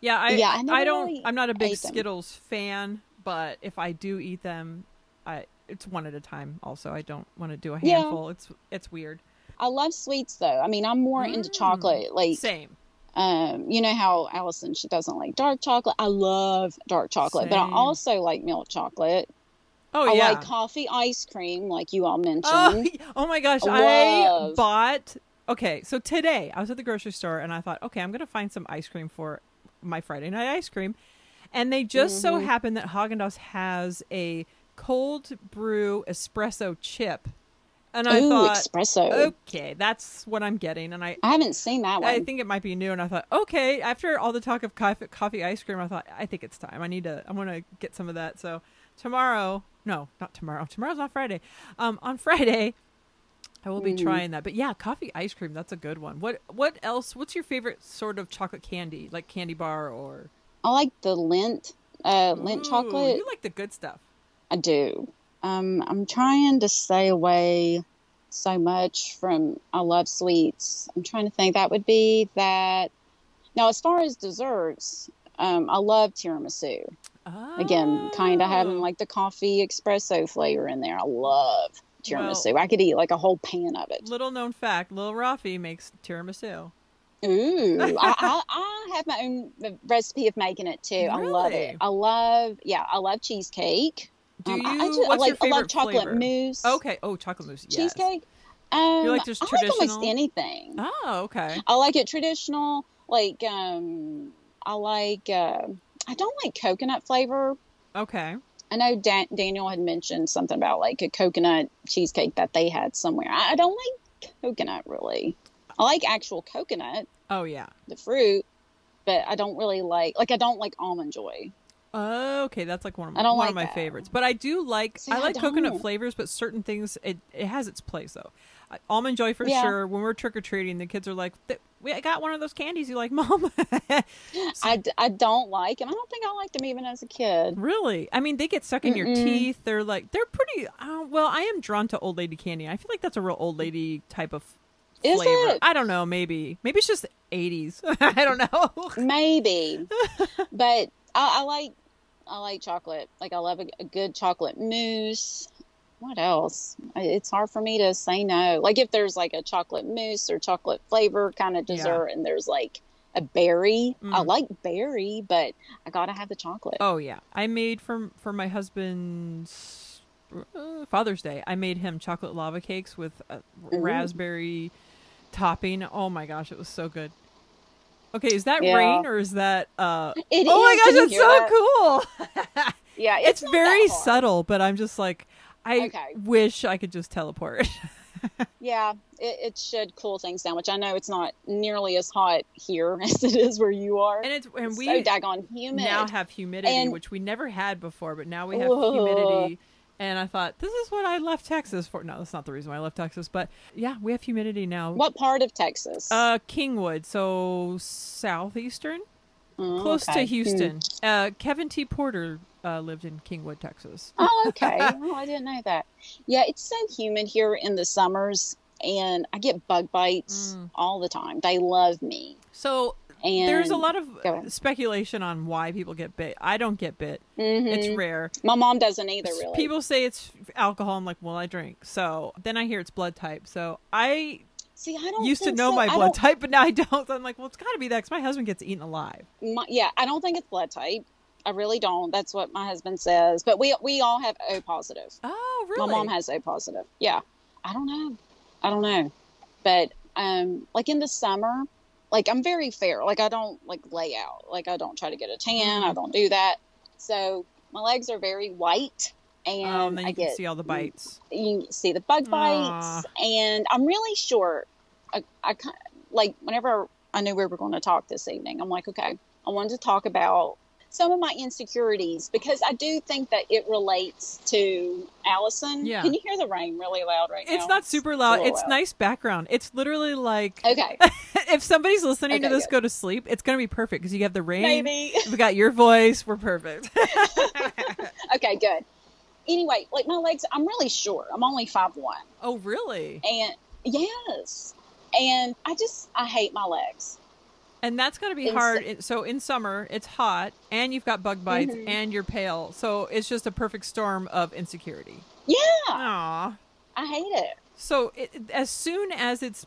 yeah, I Yeah, I I, don't. really I'm not a big ate them. Skittles fan, but if I do eat them, I it's one at a time. Also, I don't want to do a Yeah. handful. It's it's weird. I love sweets though. I mean, I'm more into Mm. chocolate. Like, Same. Um, you know how Alison she doesn't like dark chocolate. I love dark chocolate, but I also like milk chocolate. Oh I yeah. like coffee ice cream, like you all mentioned. Oh, oh my gosh, I Love. bought. Okay, so today I was at the grocery store and I thought, okay, I'm gonna find some ice cream for my Friday night ice cream, and they just so Mhm. happen that Haagen Dazs has a cold brew espresso chip, and I Ooh, thought, espresso. okay, that's what I'm getting, and I. I haven't seen that one. I think it might be new, and I thought, okay. After all the talk of coffee, coffee ice cream, I thought, I think it's time. I need to. I want to get some of that. So tomorrow, no, not tomorrow. Tomorrow's not Friday. Um, on Friday, I will be Mm. trying that. But yeah, coffee ice cream. That's a good one. What What else? What's your favorite sort of chocolate candy, like candy bar or I like the Lindt, uh, Lindt Ooh, chocolate. You like the good stuff. I do. Um, I'm trying to stay away so much from. I love sweets. I'm trying to think. That would be that. Now, as far as desserts, um, I love tiramisu. Again, kind of having Oh. like the coffee espresso flavor in there. I love tiramisu. I could eat like a whole pan of it. Little known fact: Little Rafi makes tiramisu. Ooh, I, I, I have my own recipe of making it too. I love it. I love, yeah, I love cheesecake. Do Um, you? I, I, I what's like, your I favorite love chocolate flavor? mousse. Okay. Oh, chocolate mousse. Yes. cheesecake. Um, like just I like almost anything. Oh, okay. I like it traditional. Like um, I like. Uh, I don't like coconut flavor. Okay. I know Dan- Daniel had mentioned something about like a coconut cheesecake that they had somewhere. I, I don't like coconut really. I like actual coconut, Oh yeah. the fruit, but I don't really like like I don't like almond joy. Oh, okay, that's like one of my, I don't one like of my that. favorites. But I do like See, I I like coconut don't. flavors, but certain things it it has its place though. I- Almond joy for Yeah. sure. When we're trick or treating, the kids are like, "Th- "We I got one of those candies you like, mom." I, d- I don't like them. I don't think I liked them even as a kid. really? I mean, they get stuck in your Mm-mm. teeth. They're like they're pretty. Uh, well, I am drawn to old lady candy. I feel like that's a real old lady type of Is flavor. it? I don't know. Maybe maybe it's just eighties. I don't know. Maybe, but I, I like I like chocolate. Like I love a, a good chocolate mousse. What else? I- It's hard for me to say no. Like if there's like a chocolate mousse or chocolate flavor kind of Yeah. dessert, and there's like a berry. I Mm. like berry, but I gotta have the chocolate. Oh yeah, I made for for my husband's uh, Father's Day. I made him chocolate lava cakes with a raspberry topping. Oh my gosh, it was so good. Okay, is that Yeah. rain or is that? uh It Oh my gosh, Can that's so that? cool. Yeah, it's it's, very subtle, but I'm just like, I Okay. wish I could just teleport. Yeah, it, it should cool things down, which I know it's not nearly as hot here as it is where you are. and it's and It's we so daggone humid. now have humidity, And- which we never had before, but now we have Ugh. humidity. And I thought this is what I left Texas for. No, that's not the reason why I left Texas, but yeah, we have humidity now. what part of Texas? Uh, Kingwood, so southeastern, Oh, close okay. to Houston. Uh, Kevin T. Porter uh, lived in Kingwood, Texas. Oh, okay. oh, I didn't know that. Yeah, it's so humid here in the summers, and I get bug bites Mm. all the time. They love me, So and there's a lot of speculation on why people get bit. I don't get bit. Mhm. It's rare. My mom doesn't either, really. People say it's alcohol. I'm like, well, I drink. So then I hear it's blood type. So I See, I don't used to know so. my blood type, but now I don't. So I'm like, well, it's got to be that because my husband gets eaten alive. My, yeah, I don't think it's blood type. I really don't. That's what my husband says. But we we all have O positive. Oh, really? My mom has O positive. Yeah. I don't know. I don't know. But um like in the summer, like I'm very fair. Like I don't like lay out. Like I don't try to get a tan. I Mhm. don't do that. So my legs are very white and, oh, and then I you can get see all the bites. you can see the bug bites and I'm really short. I, I like whenever I knew we were going to talk this evening, I'm like, okay, I wanted to talk about some of my insecurities because I do think that it relates to Alison. Yeah. Can you hear the rain really loud right now? It's not super loud. little It's loud. nice background. It's literally like Okay, if somebody's listening to this good. go to sleep, it's gonna be perfect because you have the rain. maybe. We got your voice. We're perfect. okay, good. Anyway, like my legs, I'm really short. I'm only five one, oh, really? and yes, and I just I hate my legs. And that's gonna be It's- hard. So in summer, it's hot, and you've got bug bites, Mhm. and you're pale. So it's just a perfect storm of insecurity. Yeah, Aw. I hate it. So it, as soon as it's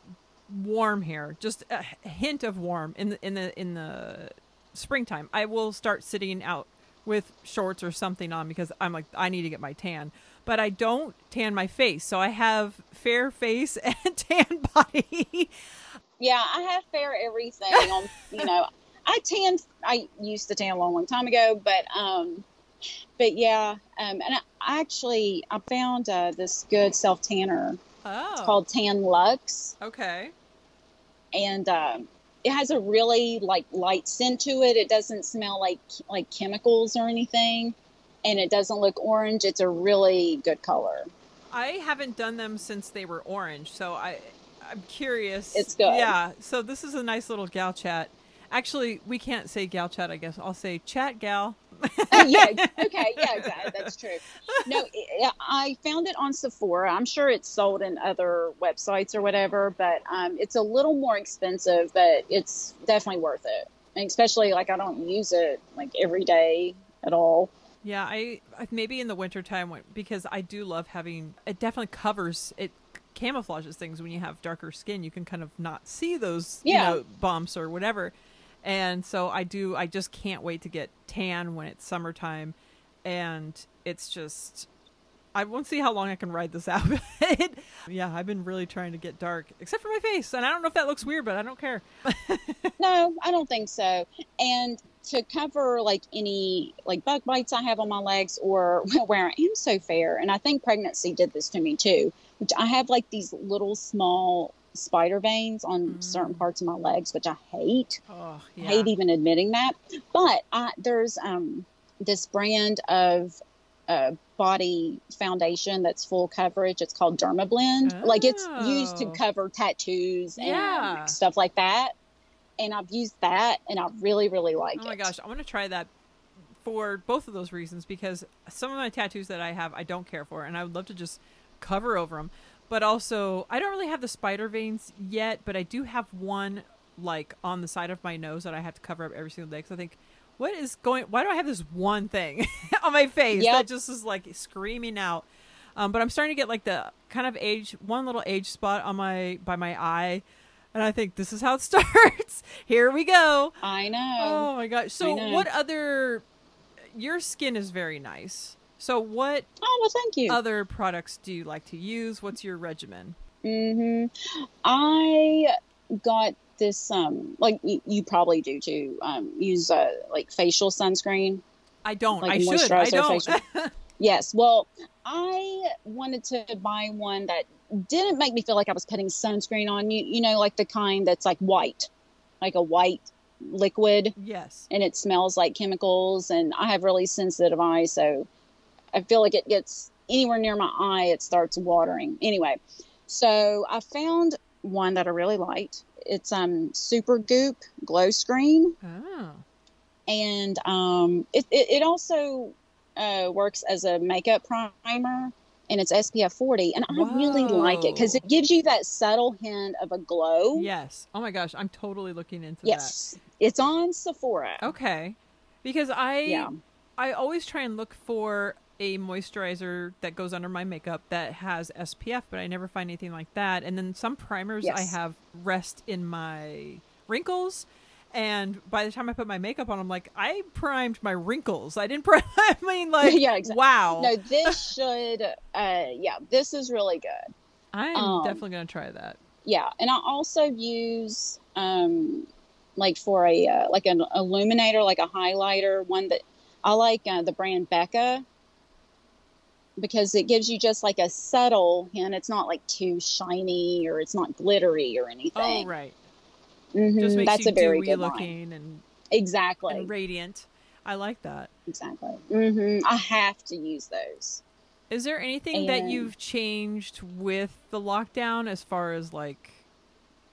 warm here, just a hint of warm in the in the in the springtime, I will start sitting out with shorts or something on because I'm like I need to get my tan. But I don't tan my face, so I have fair face and tan body. Yeah, I have fair everything on. You know, I tan. I used to tan a long, long time ago, but um, but yeah, um, and I, actually I found uh, this good self tanner. Oh, It's called Tan-Luxe, okay. And um, it has a really like light scent to it. It doesn't smell like like chemicals or anything, and it doesn't look orange. It's a really good color. I haven't done them since they were orange, so I I'm curious. It's good. Yeah. So this is a nice little gal chat. Actually, we can't say gal chat. I guess I'll say chat gal. yeah. Okay. Yeah. Exactly. That's true. No, I found it on Sephora. I'm sure it's sold in other websites or whatever, but um, it's a little more expensive, but it's definitely worth it. And especially like I don't use it like every day at all. Yeah, I I- maybe in the wintertime because I do love having it definitely covers it camouflages things when you have darker skin you can kind of not see those Yeah. you know bumps or whatever. And so I do I just can't wait to get tan when it's summertime and it's just I won't see how long I can ride this out. It- yeah, I've been really trying to get dark, except for my face, and I don't know if that looks weird, but I don't care. No, I don't think so. And to cover like any like bug bites I have on my legs or where I am so fair, and I think pregnancy did this to me too, which I have like these little small spider veins on Mm. certain parts of my legs, which I hate. Oh, I yeah. hate even admitting that. But I, there's um, this brand of uh, body foundation that's full coverage. It's called Dermablend. Like it's used to Oh. cover tattoos and Yeah. stuff like that. And I've used that, and I really, really like it. Oh it. my gosh, I want to try that for both of those reasons because some of my tattoos that I have I don't care for and I would love to just cover over them. But also, I don't really have the spider veins yet, but I do have one like on the side of my nose that I have to cover up every single day cuz I think what is going why do I have this one thing on my face Yep. that just is like screaming out? Um, but I'm starting to get like the kind of age one little age spot on my by my eye and I think this is how it starts. Here we go. I know. Oh my gosh. So what other your skin is very nice. So what Oh, well, thank you. other products do you like to use? What's your regimen? hmm I got this, um, like you, you probably do too, um, use uh, like facial sunscreen. I don't. Like I should. I don't. facial. Yes. Well, I wanted to buy one that didn't make me feel like I was putting sunscreen on you. You know, like the kind that's like white, like a white liquid, yes. and it smells like chemicals. And I have really sensitive eyes, so I feel like it gets anywhere near my eye, it starts watering. Anyway, so I found one that I really liked. It's um Super Goop Glow Screen Oh. and um, it, it, it also uh, works as a makeup primer and it's SPF 40 and I really like it because it gives you that subtle hint of a glow. Yes. Oh my gosh, I'm totally looking into Yes, it's on Sephora. Okay. Because I Yeah. I always try and look for a moisturizer that goes under my makeup that has SPF, but I never find anything like that. And then some primers I have rest in my wrinkles. And by the time I put my makeup on, I'm like, I primed my wrinkles. I didn't prime. I mean, like, Yeah, exactly. wow. No, this should, uh, yeah, this is really good. I'm um, definitely gonna try that. Yeah, and I also use um, like for a uh, like an illuminator, like a highlighter, one that I like uh, the brand Becca because it gives you just like a subtle hint. It's not like too shiny or it's not glittery or anything. Oh anything. right, Mhm, just makes That's a very good line. looking and, Exactly. and radiant. I like that. Exactly. hmm I have to use those. Is there anything that you've changed with the lockdown as far as like,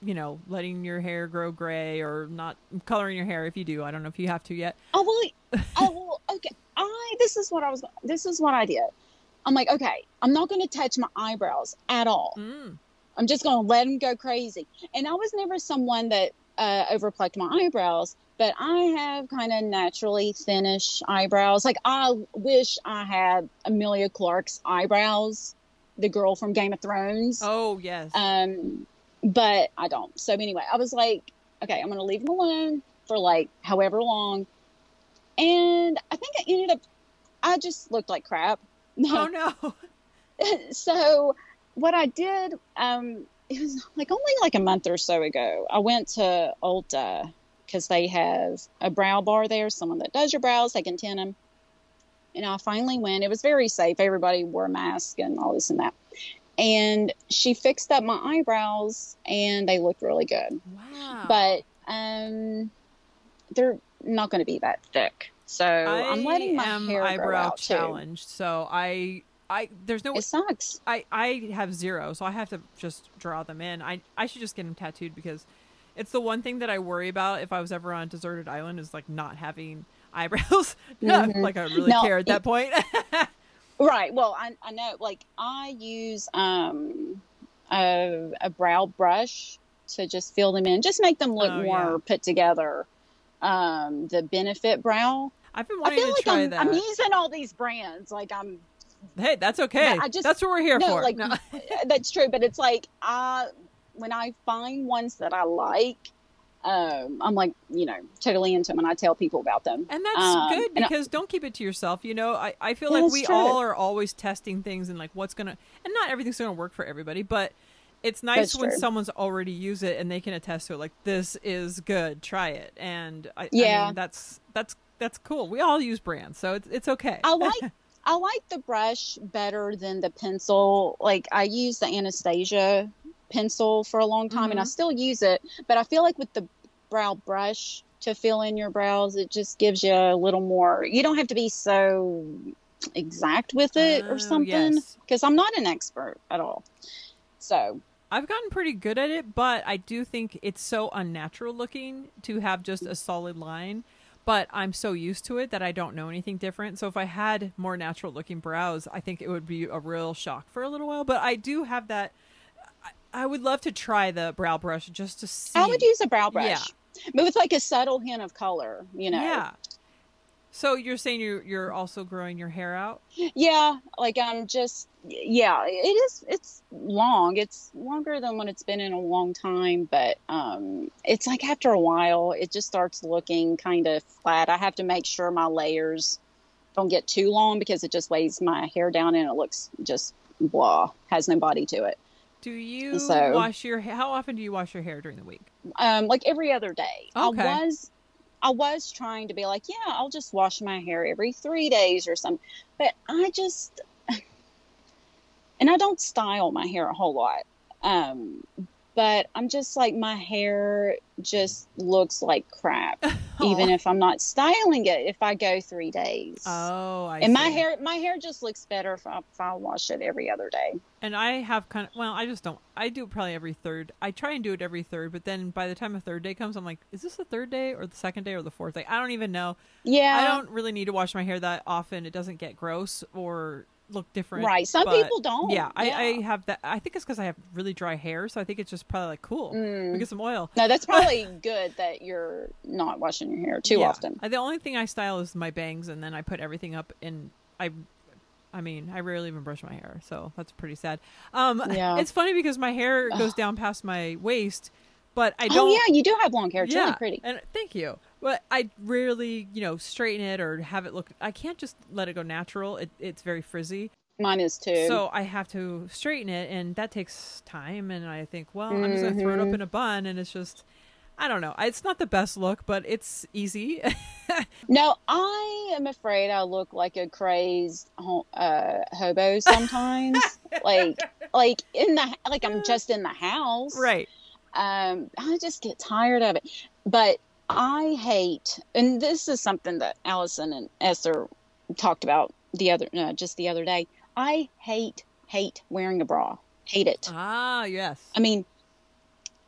you know, letting your hair grow gray or not coloring your hair if you do? I don't know if you have to yet. Oh well, oh well, okay. I this is what I was. This is what I did. I'm like, okay, I'm not going to touch my eyebrows at all. Mm. I'm just going to let them go crazy. And I was never someone that uh, overplucked my eyebrows, but I have kind of naturally thinnish eyebrows. Like I wish I had Emilia Clarke's eyebrows. the girl from Game of Thrones. Oh yes. Um, but I don't. So anyway, I was like, okay, I'm gonna leave them alone for like however long. And I think I ended up, I just looked like crap. Oh no. so what I did, um, it was like only like a month or so ago. I went to Ulta because they have a brow bar there, someone that does your brows, they can tint them. And I finally went. It was very safe. Everybody wore a mask and all this and that. And she fixed up my eyebrows and they looked really good. Wow. But um, they're not going to be that thick. So I am letting my am hair grow eyebrow out too. challenged. So I I there's no It sucks. I I have zero, so I have to just draw them in. I I should just get them tattooed because it's the one thing that I worry about if I was ever on a deserted island is like not having eyebrows. Mhm. like I really No, care at it- that point. Right. Well, I, I know. Like I use um a, a brow brush to just fill them in, just make them look Oh, more yeah. put together. Um, the Benefit brow. I've been I feel to like try I'm, that. I'm using all these brands. Like I'm. hey, that's okay. I just- that's what we're here no, for. like No. that's true, but it's like I when I find ones that I like. Um, I'm like, you know, totally into them, and I tell people about them. And that's Um, good and I- because don't keep it to yourself. You know, I, I feel like we true. all are always testing things and like what's gonna and not everything's gonna work for everybody, but it's nice That's when true. someone's already used it and they can attest to it. Like this is good, try it. And I, I Yeah. mean, that's that's that's cool. We all use brands, so it's it's okay. I like I like the brush better than the pencil. Like I used the Anastasia pencil for a long time and I Mhm. still use it, but I feel like with the brow brush to fill in your brows, it just gives you a little more. You don't have to be so exact with it Oh, or something yes. because I'm not an expert at all. So, I've gotten pretty good at it, but I do think it's so unnatural looking to have just a solid line. But I'm so used to it that I don't know anything different. So if I had more natural looking brows, I think it would be a real shock for a little while. But I do have that. I, I would love to try the brow brush just to see. I would use a brow brush. Yeah. But with like a subtle hint of color, you know. Yeah. So you're saying you're you're also growing your hair out? Yeah, like I'm just yeah, it is it's long. It's longer than what it's been in a long time, but um it's like after a while it just starts looking kind of flat. I have to make sure my layers don't get too long because it just weighs my hair down and it looks just blah, has no body to it. Do you So- wash your? How often do you wash your hair during the week? Um like every other day. Okay. I was I was trying to be like, yeah, I'll just wash my hair every 3 days or something. But I just and I don't style my hair a whole lot. Um, but I'm just like my hair just looks like crap, even oh. if I'm not styling it. If I go three days, Oh, I and my hair, my hair just looks better if I, if I wash it every other day. And I have kind of well, I just don't. I do probably every third. I try and do it every third, but then by the time the third day comes, I'm like, is this the third day or the second day or the fourth day? I don't even know. Yeah, I don't really need to wash my hair that often. It doesn't get gross or look different. Right, some people don't. Yeah, I, I have that. I think it's because I have really dry hair, so I think it's just probably like cool. Mm. We get some oil. No, that's probably good that you're not washing your hair too Yeah. often. The only thing I style is my bangs, and then I put everything up in. I, I mean, I rarely even brush my hair, so that's pretty sad. Um, Yeah. it's funny because my hair goes down past my waist, but I don't. Oh yeah, you do have long hair. It's yeah, really pretty. And thank you. But I rarely, you know, straighten it or have it look. I can't just let it go natural. It, it's very frizzy. Mine is too. So I have to straighten it, and that takes time. And I think, well, I'm just gonna throw it up Mhm. in a bun, and it's just, I don't know. It's not the best look, but it's easy. No, I am afraid I look like a crazed uh, hobo sometimes. like, like in the like I'm just in the house. right. Um, I just get tired of it. But I hate, and this is something that Alison and Esther talked about the other uh, just the other day. I hate hate wearing a bra. Hate it. Ah, yes. I mean,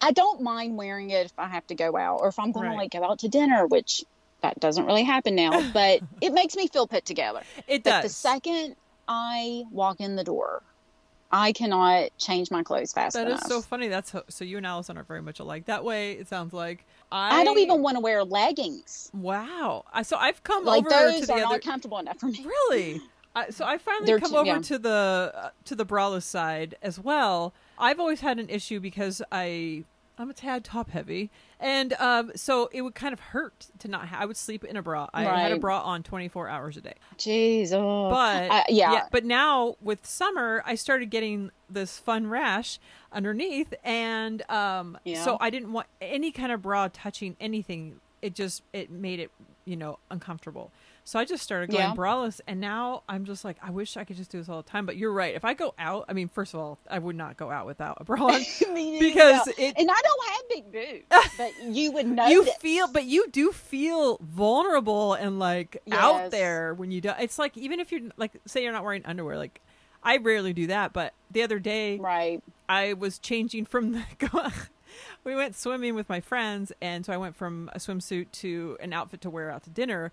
I don't mind wearing it if I have to go out or if I'm going Right. to like go out to dinner, which that doesn't really happen now, but it makes me feel put together. It But the second I walk in the door, I cannot change my clothes fast That is enough. so funny. That's ho- so you and Alison are very much alike. That way, it sounds like I, I don't even want to wear leggings. Wow. I so I've come Like over those to the are other. not comfortable enough for me. Really? I, so I finally They're come too- over yeah. to the uh, to the braless side as well. I've always had an issue because I I'm a tad top heavy, and um, so it would kind of hurt to not. Ha- I would sleep in a bra. I had a bra on 24 hours a day. Jeez, oh. But I- yeah. but now with summer, I started getting this fun rash underneath, and um, Yeah. so I didn't want any kind of bra touching anything. It just it made it you know uncomfortable. So I just started going Yeah. braless, and now I'm just like, I wish I could just do this all the time. But you're right. If I go out, I mean, first of all, I would not go out without a bra on. Because neither. it- and I don't have big boobs, but you would know. you feel but you do feel vulnerable and like out there when you do it's like even if you're like say you're not wearing underwear like i rarely do that but the other day right. i was changing from the we went swimming with my friends and so i went from a swimsuit to an outfit to wear out to dinner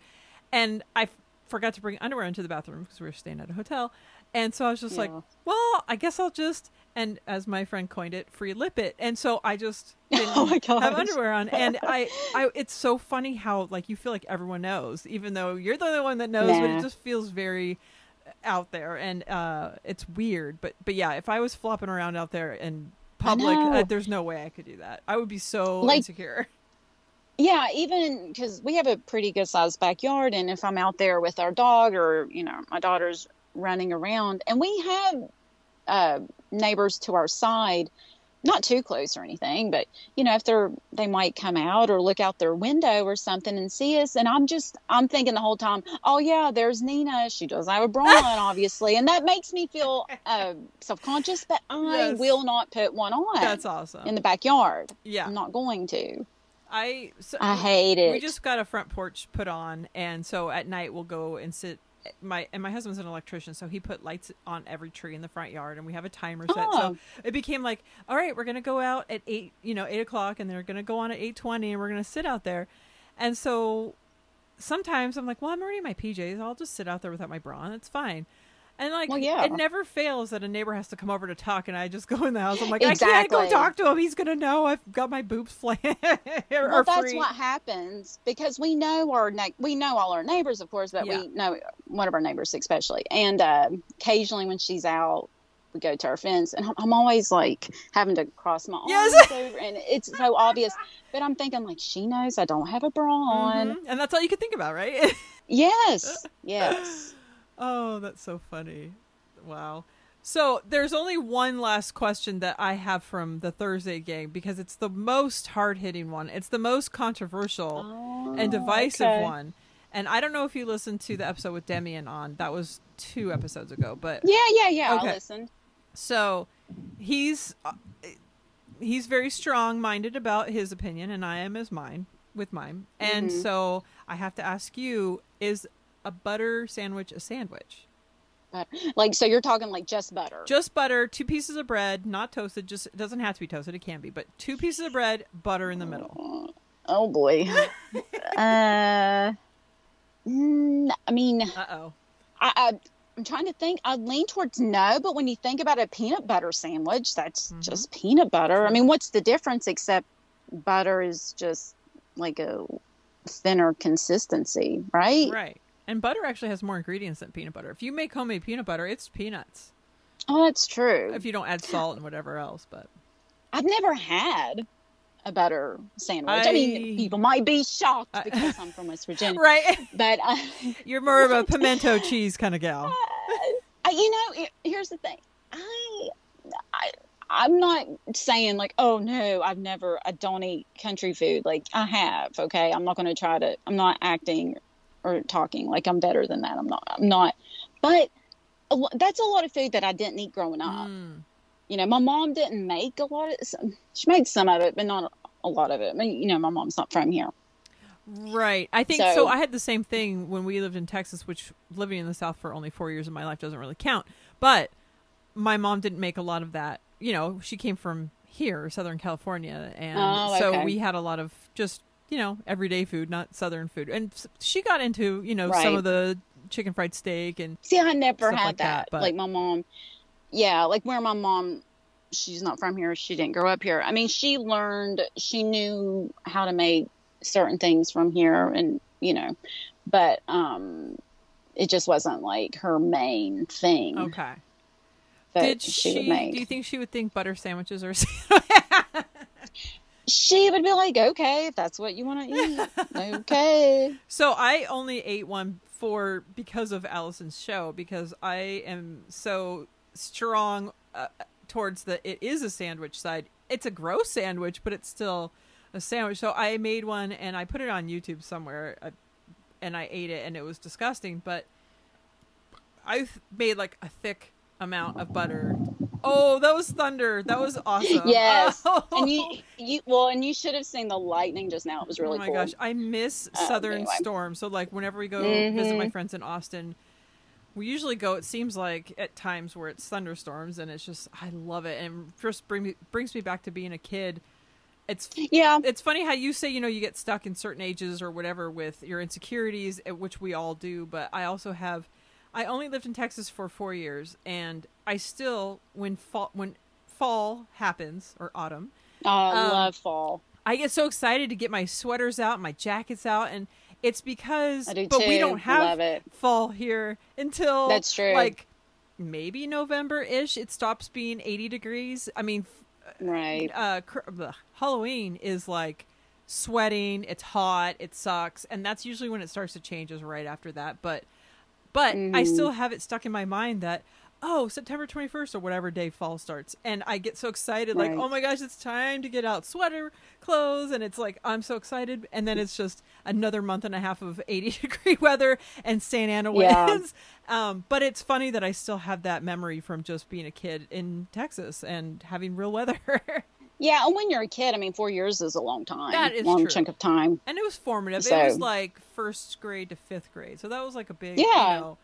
and i f- forgot to bring underwear into the bathroom because we were staying at a hotel. And so i was just like well i guess i'll just and as my friend coined it free lip it. And so i just didn't Oh my have underwear on. And I, I it's so funny how like you feel like everyone knows even though you're the only one that knows but it just feels very out there. And uh it's weird but but yeah if i was flopping around out there in public uh, there's no way i could do that. I would be so Like- insecure Yeah, even because we have a pretty good sized backyard, and if I'm out there with our dog or you know my daughter's running around, and we have uh, neighbors to our side, not too close or anything, but you know if they're they might come out or look out their window or something and see us, and I'm just I'm thinking the whole time, oh yeah, there's Nina, she does have a bra on, obviously, and that makes me feel uh, self conscious, but I Yes. will not put one on that's awesome in the backyard. yeah I'm not going to. I so I hate it. we just got a front porch put on and so at night we'll go and sit my and my husband's an electrician so he put lights on every tree in the front yard and we have a timer set. Oh. so it became like all right we're gonna go out at eight you know eight o'clock and they're gonna go on at eight twenty and we're gonna sit out there. And so sometimes i'm like well i'm already in my pjs i'll just sit out there without my bra on. It's fine and like Well, yeah. it never fails that a neighbor has to come over to talk and i just go in the house i'm like i can't go talk to him he's gonna know i've got my boobs or well, that's free. what happens because we know our ne- we know all our neighbors, of course, but Yeah. we know one of our neighbors especially. And uh, occasionally, when she's out, we go to our fence, and I'm, always like having to cross my arms Yes. over, and it's so obvious. But I'm thinking like she knows I don't have a bra on. Mhm. And that's all you can think about, right? Yes, yes. Oh, that's so funny. Wow. So there's only one last question that I have from the Thursday game because it's the most hard hitting one. It's the most controversial and Oh, divisive okay. one. And I don't know if you listened to the episode with Demian on. That was two episodes ago, but Yeah, yeah, yeah. Okay. I listened. so he's uh, he's very strong minded about his opinion, and I am as mine with mine. And Mhm. so I have to ask you: Is a butter sandwich a sandwich? Like, so you're talking like just butter. Just butter, two pieces of bread, not toasted. Just it doesn't have to be toasted; it can be, but two pieces of bread, butter in the middle. Oh boy. uh, mm, I mean, Uh oh. I, I I'm trying to think. I lean towards no, but when you think about a peanut butter sandwich, that's Mhm. just peanut butter. I mean, what's the difference except butter is just like a thinner consistency, right? Right. And butter actually has more ingredients than peanut butter. If you make homemade peanut butter, it's peanuts. Oh, that's true. If you don't add salt and whatever else, but I've never had a butter sandwich. I, I- mean, people might be shocked because I'm from West Virginia, right. but uh, You're more of a pimento cheese kind of gal. I, you know, here's the thing. I, I, I'm not saying like, oh no, I've never, I don't eat country food. Like I have. Okay, I'm not going to try to. I'm not acting or talking like I'm better than that. I'm not. I'm not. But a that's a lot of food that I didn't eat growing up. Mm. You know, my mom didn't make a lot of. She made some of it, but not a lot of it. I mean, you know, my mom's not from here. Right. I think so, So- I had the same thing when we lived in Texas, which living in the South for only four years of my life doesn't really count. But my mom didn't make a lot of that. You know, she came from here, Southern California, and Oh, so okay. we had a lot of just you know everyday food, not Southern food. And she got into you know some of the chicken fried steak and See, I never had like that. that, Like my mom, yeah, like where my mom, she's not from here. She didn't grow up here. I mean, she learned, she knew how to make certain things from here, and you know, but um, it just wasn't like her main thing Okay. Did she, she? do you think she would think butter sandwiches are? she would be like, okay, if that's what you want to eat, okay. so I only ate one for because of Alison's show because I am so strong uh, towards the it is a sandwich side. It's a gross sandwich, but it's still a sandwich. So I made one and I put it on YouTube somewhere, uh, and I ate it and it was disgusting. But I th- made like a thick amount of butter. Oh, that was thunder! That was awesome. Yes. Oh. And you, you, well, and you should have seen the lightning just now. It was really oh my cool. gosh, I miss Uh, Southern anyway. Storm. So like whenever we go visit my Mhm. friends in Austin, we usually go. It seems like at times where it's thunderstorms, and it's just I love it, and just bring me, brings me back to being a kid. It's Yeah. it's funny how you say you know you get stuck in certain ages or whatever with your insecurities, eh, which we all do. But I also have. I only lived in Texas for four years, and I still when fall when fall happens or autumn. Oh, I Um, love fall. I get so excited to get my sweaters out, my jackets out, and it's because but we don't have it. fall here until That's true. Like maybe November ish. It stops being eighty degrees. I mean, Right. uh, Halloween is like sweating. It's hot. It sucks, and that's usually when it starts to change. Is right after that, but but I Mhm. still have it stuck in my mind that. Oh, September 21st or whatever day fall starts. And I get so excited, like, Right. oh my gosh, it's time to get out sweater clothes. And it's like, I'm so excited. And then it's just another month and a half of 80 degree weather and Santa Ana Yeah. winds. Um, but it's funny that I still have that memory from just being a kid in Texas and having real weather. Yeah, and when you're a kid, I mean, four years is a long time. That is long true. chunk of time. and it was formative. it was like first grade to fifth grade. So that was like a big, Yeah. you know,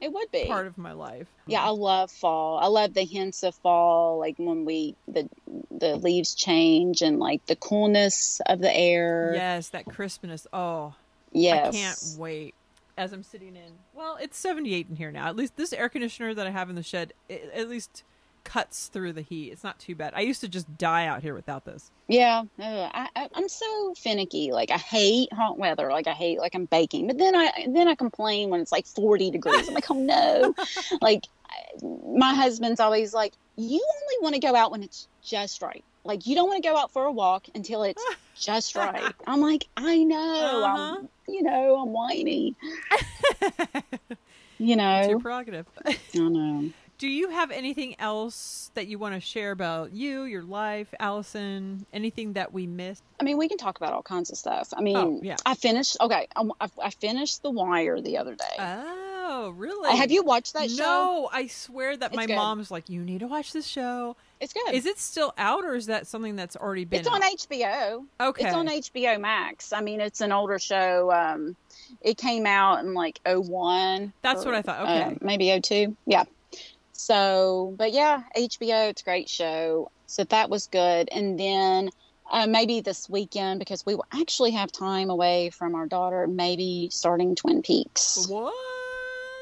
It would be. part of my life. Yeah, mm-hmm. I love fall. I love the hints of fall, like when we the the leaves change and like the coolness of the air. Yes, that crispness. Oh, Yes. I can't wait. As I'm sitting in, well, it's 78 in here now. At least this air conditioner that I have in the shed, it, at least cuts through the heat. It's not too bad. I used to just die out here without this. Yeah, I, I'm so finicky. Like I hate hot weather. Like I hate like I'm baking. But then I then I complain when it's like 40 degrees. I'm like, oh no. like I- my husband's always like, you only want to go out when it's just right. Like you don't want to go out for a walk until it's just right. I'm like, I know. Uh-huh. I'm you know I'm whiny. You know, It's your prerogative. I know. Do you have anything else that you want to share about you, your life, Allison? Anything that we missed? I mean, we can talk about all kinds of stuff. I mean, Oh, yeah. I finished. Okay, I, I- I finished The Wire the other day. Oh, really? have you watched that show? No, I swear that It's my good. mom's like, you need to watch this show. It's good. Is it still out, or is that something that's already been? It's on? HBO. Okay. It's on HBO Max. I mean, it's an older show. Um, it came out in like 01. That's or, what I thought. uh, Okay. maybe 02. Yeah. So, but yeah, HBO, it's a great show. So that was good. And then uh, maybe this weekend, because we will actually have time away from our daughter, maybe starting Twin Peaks. What?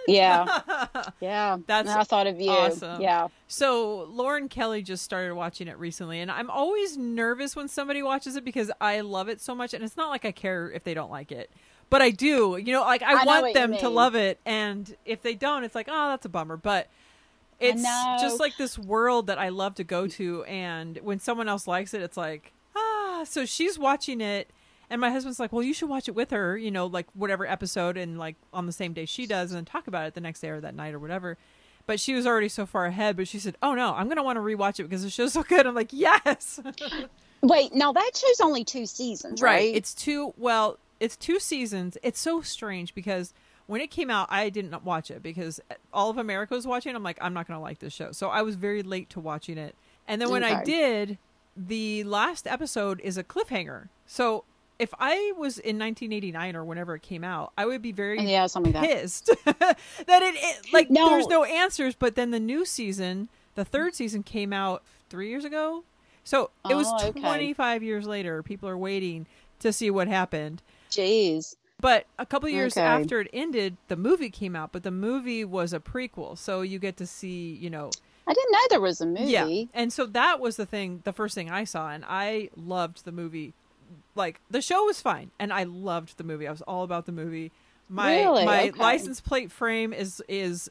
Yeah. Yeah. That's And I thought of you. awesome. Yeah. so Lauren Kelly just started watching it recently, and I'm always nervous when somebody watches it because I love it so much, and it's not like I care if they don't like it. But I do, you know, like I, I want them to love it, and if they don't, it's like, oh, that's a bummer. But it's just like this world that I love to go to, and when someone else likes it, it's like, ah. So she's watching it, and my husband's like, well, you should watch it with her, you know, like whatever episode, and like on the same day she does, and then talk about it the next day or that night or whatever. But she was already so far ahead. But she said, "Oh no, I'm gonna want to rewatch it because the show's so good." I'm like, "Yes, Wait, now that show's only two seasons, right? It's two. Well, it's two seasons. It's so strange because when it came out, I didn't watch it because all of America was watching. I'm like, I'm not gonna like this show, so I was very late to watching it. And then when I did, the last episode is a cliffhanger. So if I was in 1989 or whenever it came out, I would be very yeah, something like that. pissed that it, it like No. there's no answers. But then the new season, the third season, came out three years ago. So it was Oh, okay. 25 years later. People are waiting to see what happened. Jeez. But a couple years Okay. after it ended, the movie came out. But the movie was a prequel, so you get to see, you know, I didn't know there was a movie. yeah. And so that was the thing, the first thing I saw, and I loved the movie. Like the show was fine, and I loved the movie. I was all about the movie. My Really? my Okay. license plate frame is is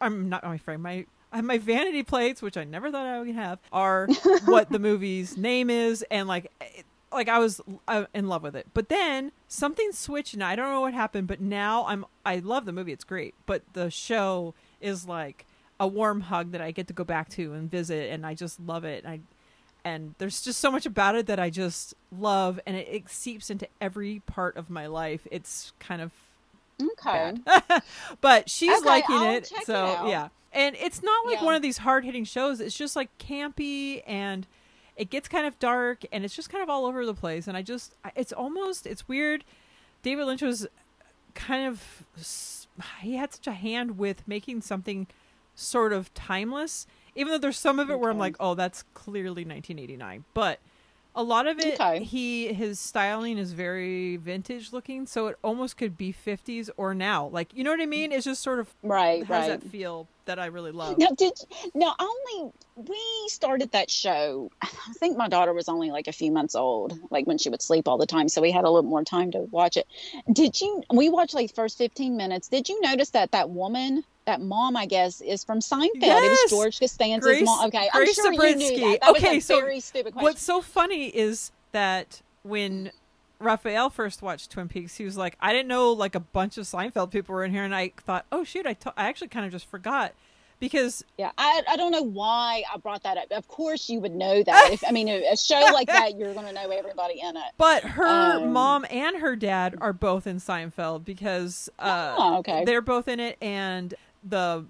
I'm not my frame. My my vanity plates, which I never thought I would have, are what the movie's name is, and like like I was uh, in love with it. But then something switched, and I don't know what happened. But now I'm I love the movie; it's great. But the show is like a warm hug that I get to go back to and visit, and I just love it. And I and there's just so much about it that I just love, and it, it seeps into every part of my life. It's kind of Okay. but she's Okay, liking I'll it. it so out. yeah. And it's not like Yeah. one of these hard hitting shows. It's just like campy and it gets kind of dark and it's just kind of all over the place. And I just it's almost, it's weird. David Lynch was kind of he had such a hand with making something sort of timeless, even though there's some of it where I'm like, oh, that's clearly 1989. But a lot of it Okay. he his styling is very vintage looking so it almost could be 50s or now like you know what i mean it's just sort of Right, has right. that feel that i really love Now, did now only we started that show? I think my daughter was only like a few months old, like when she would sleep all the time, so we had a little more time to watch it. Did you? We watched like the first fifteen minutes. Did you notice that that woman, that mom, I guess, is from Seinfeld? It Yes! was George Costanza's Grace- mom. Okay, Grace I'm sure you knew that. That Okay, was a so very stupid question. what's so funny is that when Raphael first watched Twin Peaks, he was like, "I didn't know like a bunch of Seinfeld people were in here," and I thought, "Oh shoot, I I actually kind of just forgot." Because Yeah, I, I don't know why I brought that up. Of course, you would know that. If I mean, a, a show like that, you're going to know everybody in it. But her Um, mom and her dad are both in Seinfeld because uh, Oh, okay. they're both in it, and the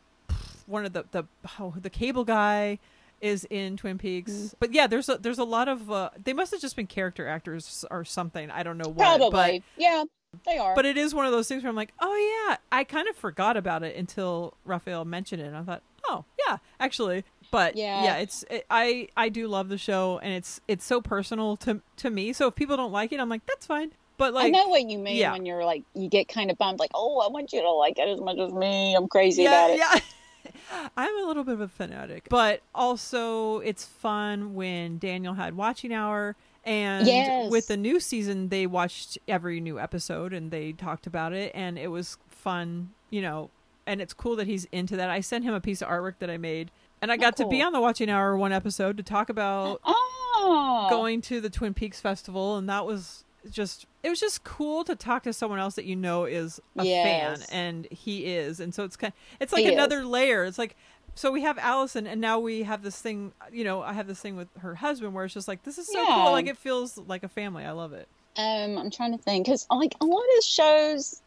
one of the the oh, the cable guy is in Twin Peaks. Mm. But yeah, there's a there's a lot of uh, they must have just been character actors or something. I don't know what. Probably, yeah, they are. But, but it is one of those things where I'm like, oh yeah, I kind of forgot about it until Raphael mentioned it, and I thought, oh yeah, actually. But Yeah. yeah, it's it, I I do love the show, and it's it's so personal to to me. So if people don't like it, I'm like, that's fine. But like, I know what you mean yeah. when you're like, you get kind of bummed, like, oh, I want you to like it as much as me. I'm crazy yeah, about it. yeah. I'm a little bit of a fanatic, but also it's fun when Daniel had watching hour. And Yes. with the new season, they watched every new episode and they talked about it, and it was fun, you know. And it's cool that he's into that. I sent him a piece of artwork that I made, and I oh, got to be on the watching hour one episode to talk about Oh, going to the Twin Peaks festival, and that was just it was just cool to talk to someone else that you know is a fan, and he is, and so it's kind it's like He another is. layer. It's like so we have Alison, and now we have this thing. You know, I have this thing with her husband where it's just like this is so Yeah. cool. Like it feels like a family. I love it. Um, I'm trying to think because like a lot of shows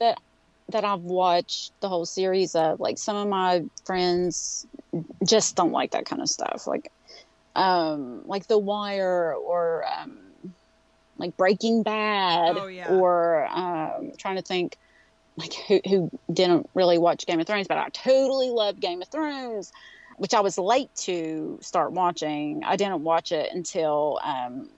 that that I've watched the whole series of, like some of my friends just don't like that kind of stuff, like um, like The Wire or um, like Breaking Bad, Oh, yeah. or um, trying to think like who who didn't really watch Game of Thrones, but I totally loved Game of Thrones. Which I was late to start watching. I didn't watch it until um,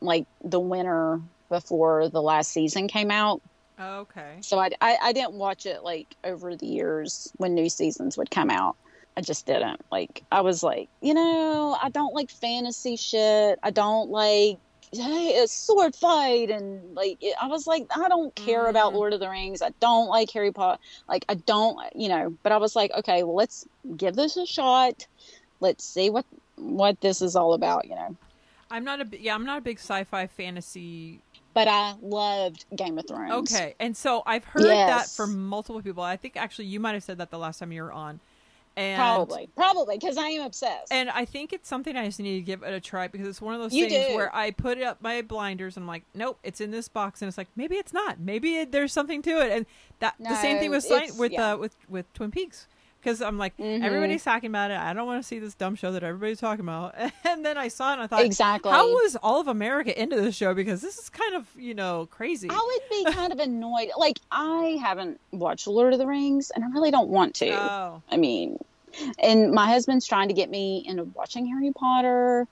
like the winter before the last season came out. Okay. So I, I, I didn't watch it like over the years when new seasons would come out. I just didn't. Like, I was like, you know, I don't like fantasy shit. I don't like hey, a sword fight. And like, it, I was like, I don't care about Mm. Lord of the Rings. I don't like Harry Potter. Like, I don't, you know, but I was like, okay, well, let's give this a shot. Let's see what what this is all about, you know. I'm not a yeah. I'm not a big sci-fi fantasy But I loved Game of Thrones. Okay, and so I've heard that Yes. from multiple people. I think actually you might have said that the last time you were on, and Probably, probably, because I am obsessed. And I think it's something I just need to give it a try because it's one of those You things do. where I put up my blinders and I'm like, nope, it's in this box, and it's like maybe it's not, maybe it, there's something to it, and that the same thing with with yeah. uh, with with Twin Peaks because I'm like Mhm. everybody's talking about it. I don't want to see this dumb show that everybody's talking about, and then I saw it and I thought, exactly. how was all of America into this show because this is kind of you know crazy. I would be kind of annoyed. Like I haven't watched Lord of the Rings, and I really don't want to. Oh, I mean, and my husband's trying to get me into watching Harry Potter,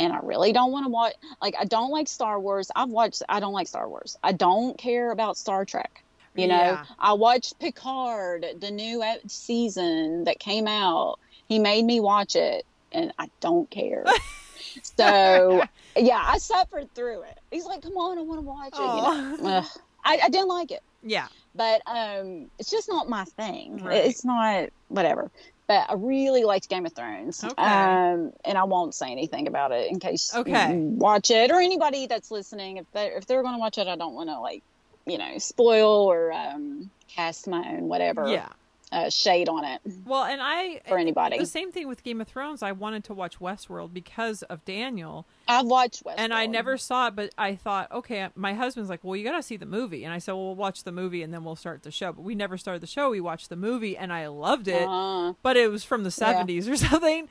and I really don't want to watch. Like I don't like Star Wars. I've watched. I don't like Star Wars. I don't care about Star Trek. You know, Yeah. I watched Picard, the new season that came out. He made me watch it, and I don't care. so, yeah, I suffered through it. He's like, "Come on, I want to watch it." You know? I, I didn't like it. yeah. but um, it's just not my thing. Right. It's not whatever. But I really liked Game of Thrones. Okay. Um, and I won't say anything about it in case Okay. you watch it or anybody that's listening. If they if they're going to watch it, I don't want to like you know spoil or um, cast my own whatever Yeah. uh, shade on it Well, and I for anybody. the same thing with Game of Thrones. I wanted to watch Westworld because of Daniel, I've watched Westworld. and I never saw it. But I thought, okay, my husband's like, "Well, you got to see the movie," and I said, "Well, we'll watch the movie and then we'll start the show." But we never started the show. We watched the movie, and I loved it. Uh, but it was from the Yeah. 70s or something.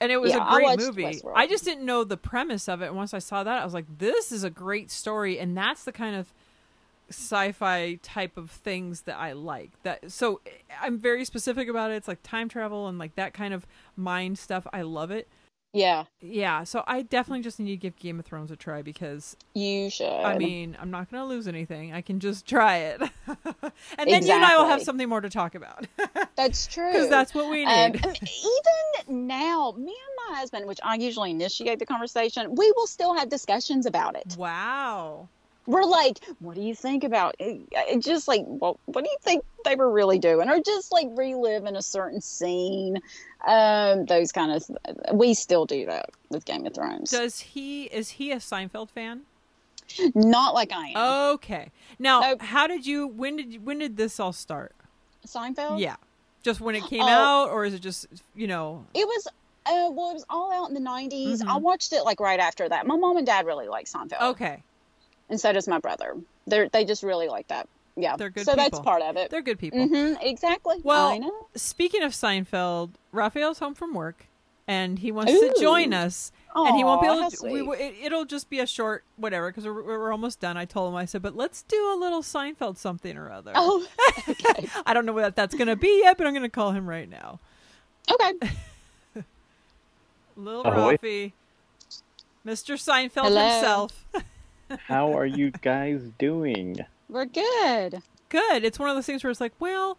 And it was Yeah, a I great watched movie. Westworld. I just didn't know the premise of it. And once I saw that, I was like, this is a great story. And that's the kind of sci-fi type of things that I like. That so I'm very specific about it. It's like time travel and like that kind of mind stuff. I love it. yeah, Yeah, so I definitely just need to give Game of Thrones a try because you should. I mean, I'm not going to lose anything. I can just try it. and then you and I will have something more to talk about. that's true. Cuz that's what we Um, need. and even now, me and my husband, which I usually initiate the conversation, we will still have discussions about it. wow. We're like, "What do you think about it?" just like, well, what do you think they were really doing, or just like reliving a certain scene, um, those kind of. We still do that with Game of Thrones. Does he is he a Seinfeld fan? Not like I am. Okay. Now, Nope. how did you when did you, when did this all start? Seinfeld. Yeah. Just when it came Oh. out or is it just, you know, It was. Uh, well, it was all out in the 90s. I Mhm. watched it like right after that. My mom and dad really like Seinfeld. okay. And so does my brother. They they just really like that. Yeah, They're good So that's part of it. They're good people. hmm exactly. Well, I know. Speaking of Seinfeld, Raphael's home from work and he wants Ooh. to join us and he won't be able to we, sweet. it, it'll just be a short whatever because we're, we're almost done. I told him I said, "But let's do a little Seinfeld something or other." Oh, okay. I don't know what that's going to be yet, but I'm going to call him right now. okay. Little Ahoy. Rafi. Mr. Seinfeld Hello. himself. How are you guys doing? We're good. good. It's one of those things where it's like, well,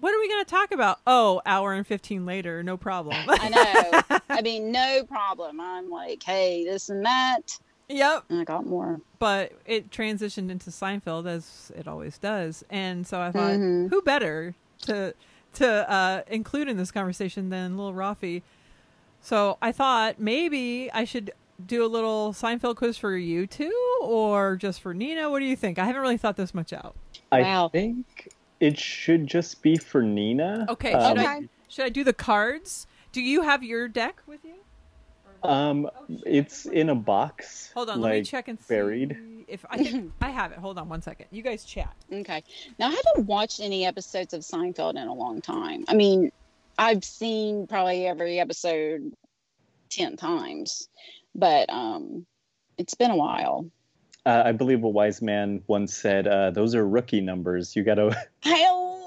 what are we going to talk about? Oh, hour and 15 later, no problem. I know. I mean, no problem. I'm like, hey, this and that. yep. And I got more. But it transitioned into Seinfeld as it always does. And so I thought, Mhm. who better to to uh, include in this conversation than little Rafi? So I thought maybe I should do a little Seinfeld quiz for you too, or just for Nina. What do you think? I haven't really thought this much out. Wow. I think it should just be for Nina. Okay, Um, should I should I do the cards? Do you have your deck with you? Um, it's in a box. Hold on, like, let me check and see buried. if I think I have it. Hold on one second. You guys chat. Okay. Now, I haven't watched any episodes of Seinfeld in a long time. I mean, I've seen probably every episode 10 times, but um, it's been a while. Uh, I believe a wise man once said, uh, "Those are rookie numbers. You got to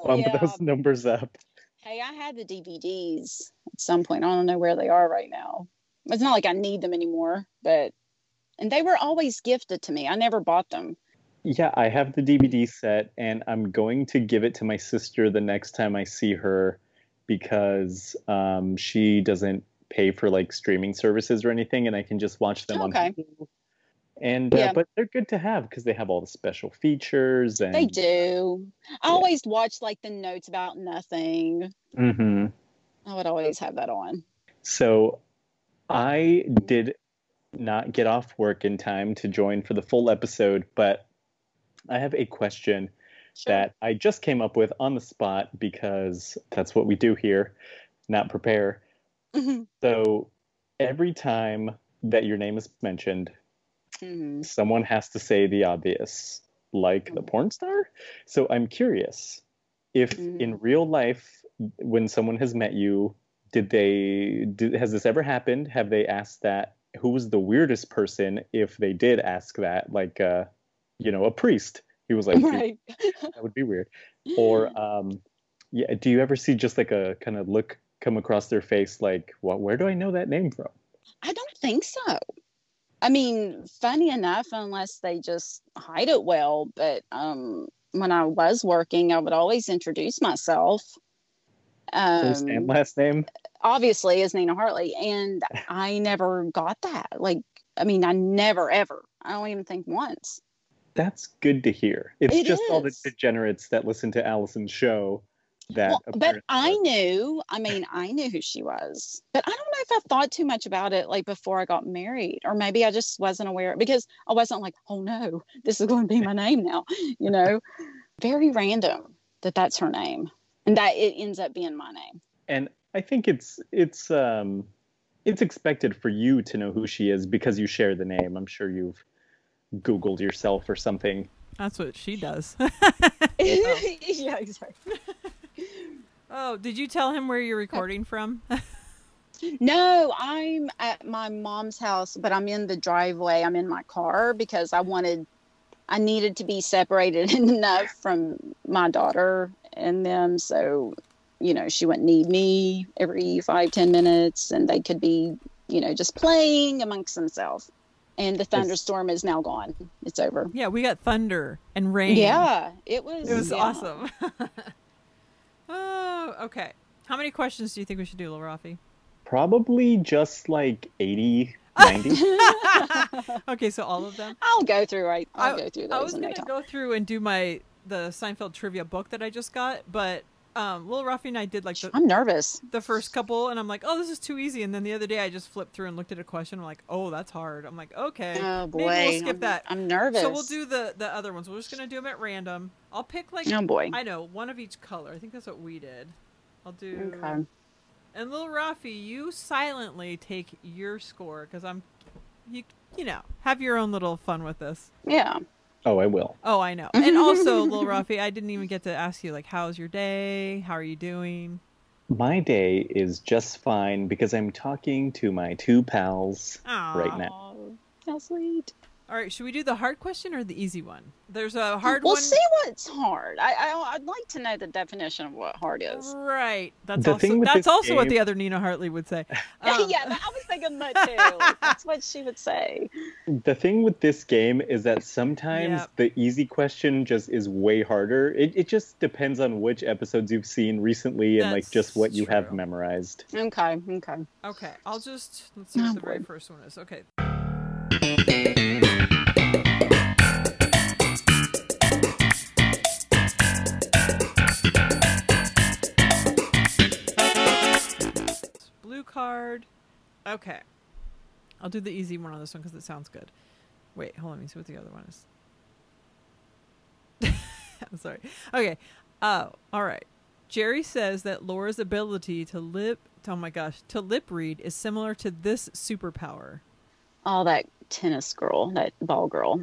bump yeah. those numbers up." Hey, I had the DVDs at some point. I don't know where they are right now. It's not like I need them anymore, but and they were always gifted to me. I never bought them. Yeah, I have the DVD set, and I'm going to give it to my sister the next time I see her because um, she doesn't pay for like streaming services or anything, and I can just watch them Okay. on Hulu. And uh, but they're good to have because they have all the special features and They do. I Yeah. always watch like the notes about nothing. Mm-hmm. I would always have that on. So I did not get off work in time to join for the full episode, but I have a question that I just came up with on the spot because that's what we do here, not prepare. Mhm. So every time that your name is mentioned, Mhm. someone has to say the obvious, like the porn star. So I'm curious if Mhm. in real life, when someone has met you, did they, did, has this ever happened? Have they asked that? Who was the weirdest person if they did ask that? Like, uh, you know, a priest. He was like, right. that would be weird. Or, um, yeah, do you ever see just like a kind of look come across their face, like, well, where do I know that name from? I don't think so. I mean, funny enough, unless they just hide it well, but um, when I was working, I would always introduce myself. First and Um, last name? obviously, is Nina Hartley, and I never got that. Like, I mean, I never ever. I don't even think once. That's good to hear. It's It just all the degenerates that listen to Alison's show that. Well, but I knew, I mean, I knew who she was, but I don't know if I thought too much about it like before I got married, or maybe I just wasn't aware because I wasn't like, oh no, this is going to be my name now, you know? Very random that that's her name and that it ends up being my name. and I think it's it's um it's expected for you to know who she is because you share the name. I'm sure you've Googled yourself or something. That's what she does. yeah, exactly. Oh, did you tell him where you're recording from? No, I'm at my mom's house, but I'm in the driveway. I'm in my car because I wanted, I needed to be separated enough from my daughter and them. So, you know, she wouldn't need me every five, ten minutes and they could be, you know, just playing amongst themselves. And the thunderstorm is now gone. It's over. yeah, we got thunder and rain. Yeah, it was. It was yeah. awesome. oh, okay. How many questions do you think we should do, Lil Rafi? Probably just like 80, 90. Okay, so all of them. I'll go through. Right, I'll I- go through I was in gonna go through and do my the Seinfeld trivia book that I just got, but um, Lil Rafi and I did like the, I'm nervous. the first couple, and I'm like, oh, this is too easy. And then the other day, I just flipped through and looked at a question. I'm like, oh, that's hard. I'm like, okay, Oh boy, maybe we'll skip I'm, that. I'm nervous. So we'll do the the other ones. We're just gonna do them at random. I'll pick like Oh boy. I know one of each color. I think that's what we did. I'll do. Okay. And Lil Rafi, you silently take your score because I'm, you you know, have your own little fun with this. Yeah. Oh, I will. Oh, I know. And also, Lil Rafi, I didn't even get to ask you like, how's your day? How are you doing? My day is just fine because I'm talking to my two pals right now. Oh, how sweet. All right, should we do the hard question or the easy one? There's a hard one We'll see what's hard. I, I I'd like to know the definition of what hard is. Right. That's The also thing that's this also what the other Nina Hartley would say. Um, yeah, I was thinking that too. That's what she would say. The thing with this game is that sometimes Yep. the easy question just is way harder. It, it just depends on which episodes you've seen recently and like just That's what you have memorized. Okay. Okay. Okay, I'll just let's see Oh, what the very first one is. Okay. Card. Okay. I'll do the easy one on this one because it sounds good. Wait, hold on. Let me see what the other one is. I'm sorry. Okay. Oh, all right. Jerry says that Laura's ability to lip oh my gosh, to lip read is similar to this superpower. All that tennis girl, that ball girl.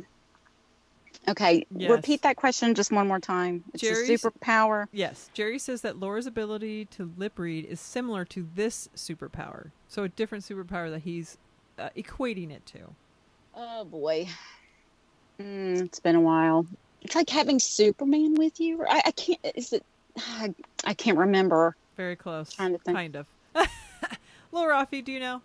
Okay. Yes. Repeat that question just one more time. It's Jerry's- a superpower. Yes, Jerry says that Laura's ability to lip read is similar to this superpower. So a different superpower that he's uh, equating it to. Oh boy. Mm, it's been a while. It's like having Superman with you. I, I can't. Is it? I, I can't remember. Very close. Trying to think. Kind of. Lil Rafi, do you know?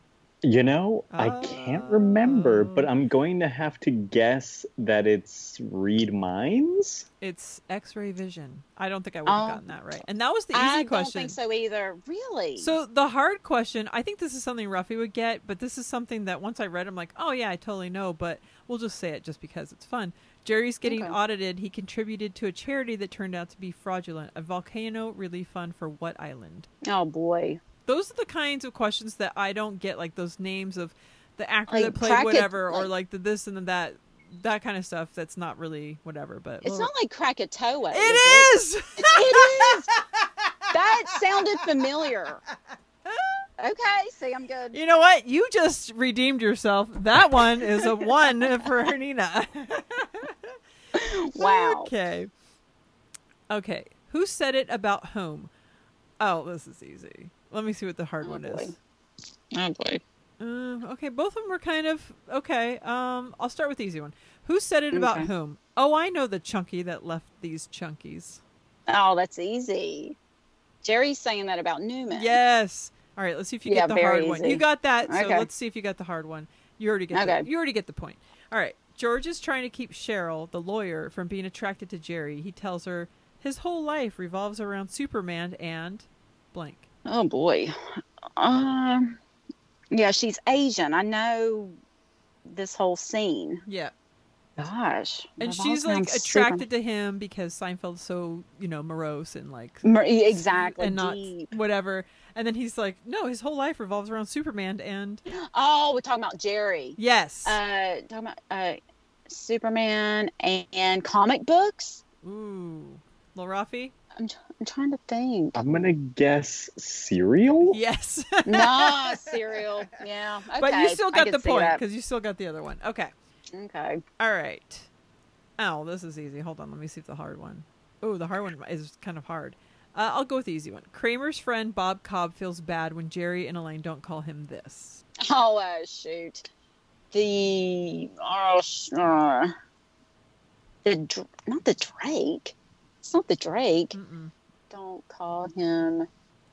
You know, I can't remember, but Oh. I'm going to have to guess that it's read minds. It's X-ray vision. I don't think I would have Oh. gotten that right. And that was the easy question. I don't think so either. Really? So the hard question, I think this is something Rafi would get, but this is something that once I read, I'm like, oh yeah, I totally know. But we'll just say it just because it's fun. Jerry's getting Okay. audited. He contributed to a charity that turned out to be fraudulent. A volcano relief fund for what island? oh boy. Those are the kinds of questions that I don't get, like those names of the actor Like that played whatever, or like- like the this and the that, that kind of stuff. That's not really whatever. But It's not like Krakatoa. It is. It is. That sounded familiar. Okay. See, I'm good. You know what? You just redeemed yourself. That one is a one for Nina. Wow. Okay. Okay. Who said it about home? Oh, this is easy. Let me see what the hard Oh, one boy. is. Oh boy. Uh, okay, both of them were kind of okay. Um, I'll start with the easy one. Who said it about whom? Oh, I know the chunky that left these chunkies. Oh, that's easy. Jerry's saying that about Newman. Yes. All right. Let's see if you Yeah, get the hard one. You got that. So Okay. let's see if you got the hard one. You already get. Okay. The, you already get the point. All right. George is trying to keep Cheryl, the lawyer, from being attracted to Jerry. He tells her his whole life revolves around Superman and blank. Oh boy. Um. yeah, she's Asian. I know this whole scene. Yeah. Gosh. and she's like attracted to him because Seinfeld's so you know morose and like Mer- exactly. and not deep. whatever. And then he's like, no, his whole life revolves around Superman. And Oh, we're talking about Jerry. yes, Uh, talking about uh, Superman and, and comic books. ooh, Lil Rafi, I'm, I'm trying to think. I'm gonna guess cereal. yes. nah, cereal. Yeah. Okay. but you still got the point because you still got the other one. Okay, Okay. all right. Oh, this is easy. Hold on, let me see if the hard one. Oh, the hard one is kind of hard. Uh, I'll go with the easy one. Kramer's friend Bob Cobb feels bad when Jerry and Elaine don't call him this. Oh, uh, shoot. The oh, uh, the not the Drake. It's not the Drake. Mm-mm. Don't call him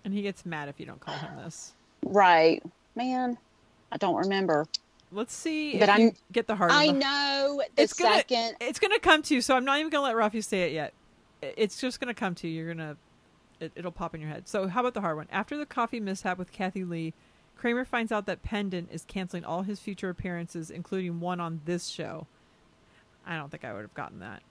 And he gets mad if you don't call him this. right, man. I don't remember. Let's see But if I'm- get the hard I one. know the It's gonna- second. It's gonna come to you, so I'm not even gonna let Rafi say it yet. It's just gonna come to you. You're gonna, it, it'll pop in your head. So how about the hard one? After the coffee mishap with Kathie Lee, Kramer finds out that Pendant is canceling all his future appearances, including one on this show. I don't think I would have gotten that.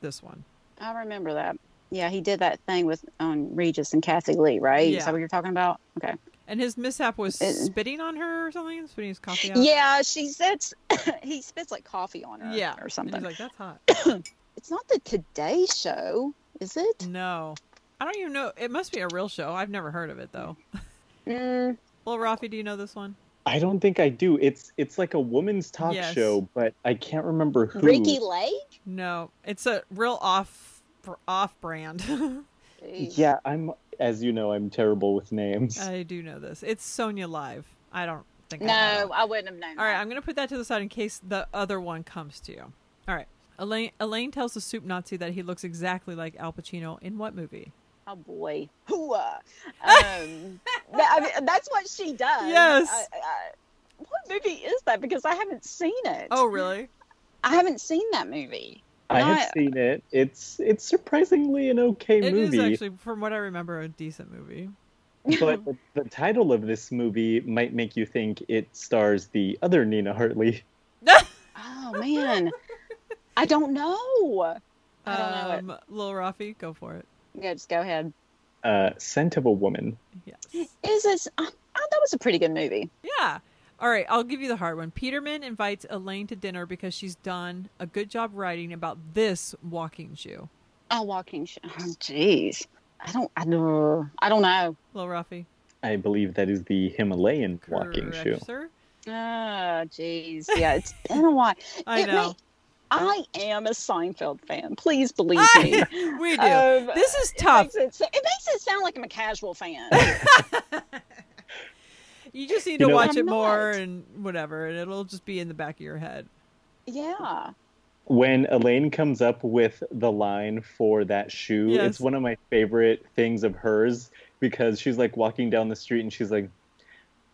This one. I remember that. Yeah, he did that thing with on Regis and Kathie Lee, right? Yeah. Is that what you're talking about? Okay. And his mishap was It- spitting on her or something, spitting his coffee out. Yeah, she says he spits like coffee on her. yeah, or And something. he's like, "That's hot." It's not the Today Show, is it? no, I don't even know. It must be a real show. I've never heard of it though. Mm, Well, Rafi, do you know this one? I don't think I do. It's it's like a woman's talk Yes. show, but I can't remember who. Ricki Lake. No, it's a real off off brand. Yeah, I'm. As you know, I'm terrible with names. I do know this. It's Sonya Live. I don't think. I No, know that. I wouldn't have known. All right. I'm gonna put that to the side in case the other one comes to you. All right. Elaine Elaine tells the soup Nazi that he looks exactly like Al Pacino in what movie? Oh boy. Hooah. Um, that- I mean, that's what she does. Yes. I, I, what movie is that? Because I haven't seen it. Oh, really? I haven't seen that movie. I have not- seen it. It's it's surprisingly an okay It is movie, It is actually, from what I remember, a decent movie. but the, the title of this movie might make you think it stars the other Nina Hartley. Oh man, I don't know. I don't know it. um, Lil Rafi, go for it. Yeah, just go ahead. Uh, Scent of a Woman. Yes. Is this? Oh, that was a pretty good movie. Yeah. All right, I'll give you the hard one. Peterman invites Elaine to dinner because she's done a good job writing about this walking shoe. Oh, walking. Sh- oh, jeez. I don't. I know. I don't know. Lil Rafi. I believe that is the Himalayan walking shoe. sir. Oh, jeez. Yeah, it's been a while. I It know. may- I am a Seinfeld fan. Please believe I- me. we do. Um, this is It tough. makes it, it makes it sound like I'm a casual fan. You just need You to know- watch I'm it more and whatever, and it'll just be in the back of your head. yeah. When Elaine comes up with the line for that shoe, Yes. it's one of my favorite things of hers because she's like walking down the street and she's like,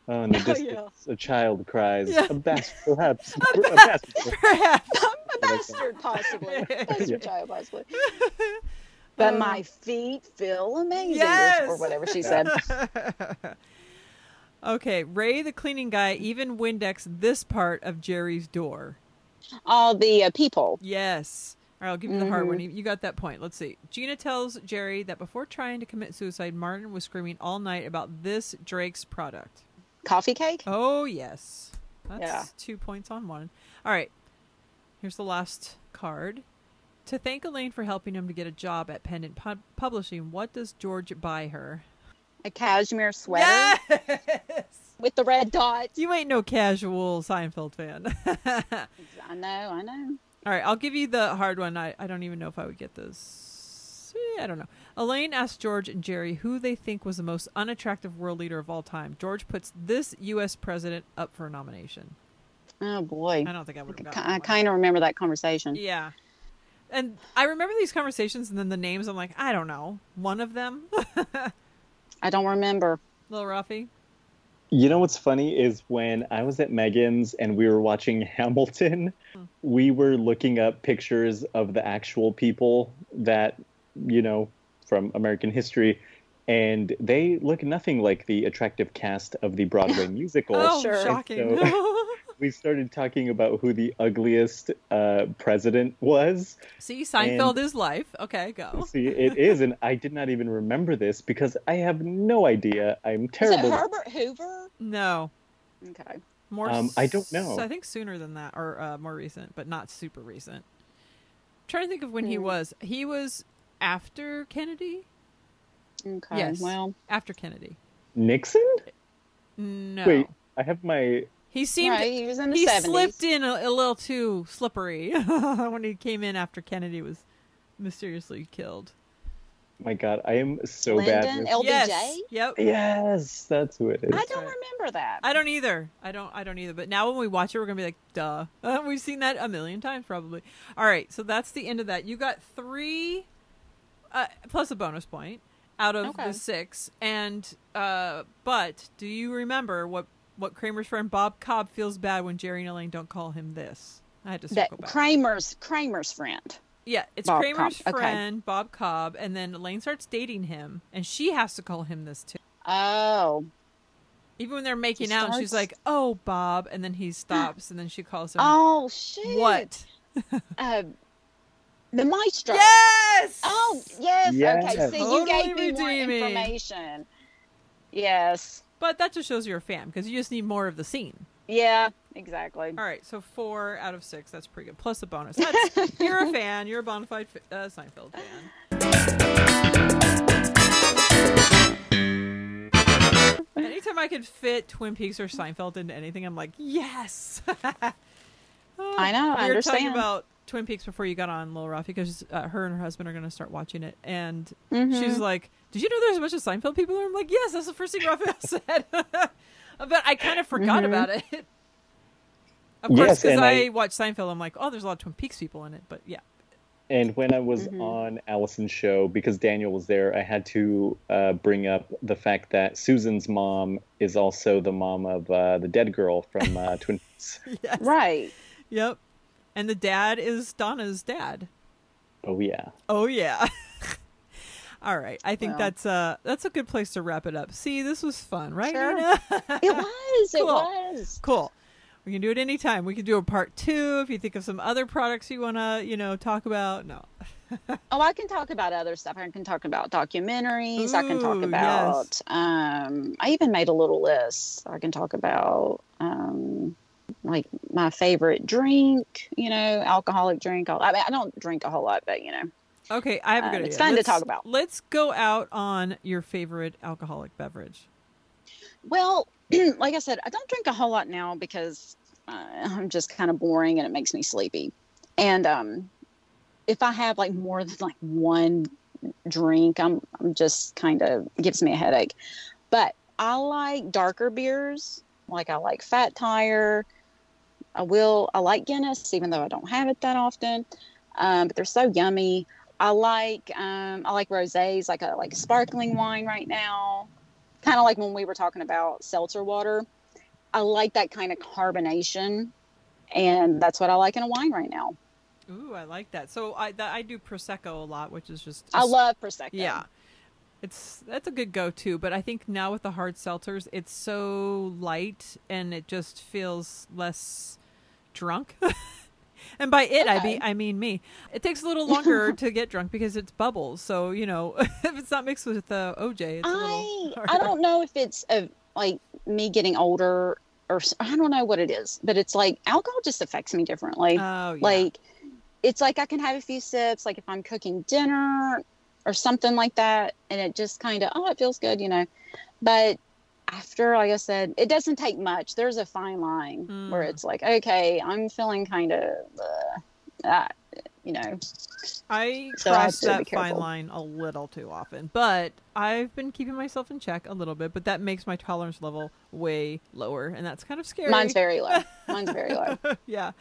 "Oh, in the Oh, distance, a child cries, Yeah. a bastard, perhaps, a bastard." Perhaps. a bastard, possibly. Bastard Yeah. child, possibly. But Uh, my feet feel amazing, yes. or, or whatever she said. Okay, Ray the cleaning guy even Windex this part of Jerry's door. All the uh, people. Yes. All right, I'll give you the hard Mhm. one. You you got that point. Let's see. Gina tells Jerry that before trying to commit suicide, Martin was screaming all night about this Drake's product. Coffee cake? Oh, yes. That's Yeah. two points on one. All right. Here's the last card. To thank Elaine for helping him to get a job at Pendant Pub- Publishing, what does George buy her? A cashmere sweater Yes! with the red dots. You ain't no casual Seinfeld fan. I know, I know. All right, I'll give you the hard one. I, I don't even know if I would get this. Eh, I don't know. Elaine asks George and Jerry who they think was the most unattractive world leader of all time. George puts this U.S. president up for a nomination. Oh boy. I don't think I would have I gotten that one. kind of remember that conversation. Yeah. And I remember these conversations and then the names, I'm like, I don't know. One of them? I don't remember. Little Rafi? You know what's funny is when I was at Megan's and we were watching Hamilton, Hmm. we were looking up pictures of the actual people that, you know, from American history, and they look nothing like the attractive cast of the Broadway musical. Oh, sure. shocking. So- we started talking about who the ugliest uh, president was. See, Seinfeld is life. Okay, go. See, it is, and I did not even remember this because I have no idea. I'm terrible. Is it terrible. Herbert Hoover? No, Okay. more. Um, I don't know. I think sooner than that, or uh, more recent, but not super recent. trying to think of when he Hmm. was. He was after Kennedy. Okay. Yes. Well, After Kennedy. Nixon? No. Wait, I have my. He seemed right. He was in the he 70s. slipped in a, a little too slippery when he came in after Kennedy was mysteriously killed. My God, I am so bad. Lyndon With... LBJ? Yes. Yep. Yes, that's who it is. I don't right. remember that. I don't either. I don't. I don't either. But now when we watch it, we're gonna be like, "Duh." Uh, we've seen that a million times, probably. All right, so that's the end of that. You got three, uh, plus a bonus point out of Okay. the six. And uh, but do you remember what what Kramer's friend Bob Cobb feels bad when Jerry and Elaine don't call him this? I had to that circle back. Kramer's Kramer's friend. yeah, it's Bob Kramer's Cobb, okay. friend Bob Cobb, and then Elaine starts dating him, and she has to call him this too. Oh. Even when they're making She out, and she's like, "Oh, Bob," and then he stops, and then she calls him Oh shit. what? Uh, the maestro. Yes. Oh yes. yes. Okay. Yes. See, you Totally gave me more information. Yes. But that just shows you're a fan because you just need more of the scene. Yeah. Exactly. All right, so four out of six. That's pretty good. Plus a bonus. That's, you're a fan. You're a bona fide uh, Seinfeld fan. Anytime I could fit Twin Peaks or Seinfeld into anything, I'm like, yes. I know, I were talking about Twin Peaks before you got on, Lil Rafi, because uh, her and her husband are going to start watching it, and Mhm. she's like, "Did you know there's a bunch of Seinfeld people?" And I'm like, "Yes, that's the first thing Raphael said." but I kind of forgot Mhm. about it. Of course, because and I, I- watch Seinfeld, I'm like, "Oh, there's a lot of Twin Peaks people in it." But yeah, And when I was Mhm. on Alison's show, because Daniel was there, I had to uh, bring up the fact that Susan's mom is also the mom of uh, the dead girl from uh, Twin Peaks. yes, Right. yep. And the dad is Donna's dad. Oh yeah. Oh yeah. All right, I think Well. that's uh that's a good place to wrap it up. See, this was fun, right? Sure. It was. It Cool. was. Cool. We can do it anytime. We can do a part two if you think of some other products you want to, you know, talk about. No. Oh, I can talk about other stuff. I can talk about documentaries. I can Ooh, talk yes. about. Um, I even made a little list. I can talk about um, like my favorite drink. You know, alcoholic drink. I mean, I don't drink a whole lot, but you know, Okay, I have a Um, good idea. it's fun to Let's- talk about. Let's go out on your favorite alcoholic beverage. Well, like I said, I don't drink a whole lot now because uh, I'm just kind of boring and it makes me sleepy. And um, if I have like more than like one drink, I'm I'm just kind of gives me a headache. But I like darker beers. Like I like Fat Tire. I will. I like Guinness, even though I don't have it that often. Um, but they're so yummy. I like um, I like rosés, like a like sparkling wine right now kind of like when we were talking about seltzer water. I like that kind of carbonation, and that's what I like in a wine right now. Ooh, I like that. So I that, I do prosecco a lot, which is just, I love prosecco. Yeah. It's that's a good go to, but I think now with the hard seltzers, it's so light and it just feels less drunk. and by it I be I mean me. It takes a little longer to get drunk because it's bubbles. So, you know, if it's not mixed with uh, the OJ, it's a I little I don't know if it's a, like me getting older or I don't know what it is, but it's like alcohol just affects me differently. Oh, yeah. Like it's like I can have a few sips, like if I'm cooking dinner or something like that, and it just kind of oh, it feels good, you know. But after, like I said, it doesn't take much. There's a fine line where Mm. it's like, okay, I'm feeling kind of, uh, uh, you know, I So cross be that fine line a little too often, but I've been keeping myself in check a little bit. But that makes my tolerance level way lower, and that's kind of scary. mine's very low. Mine's very low. yeah.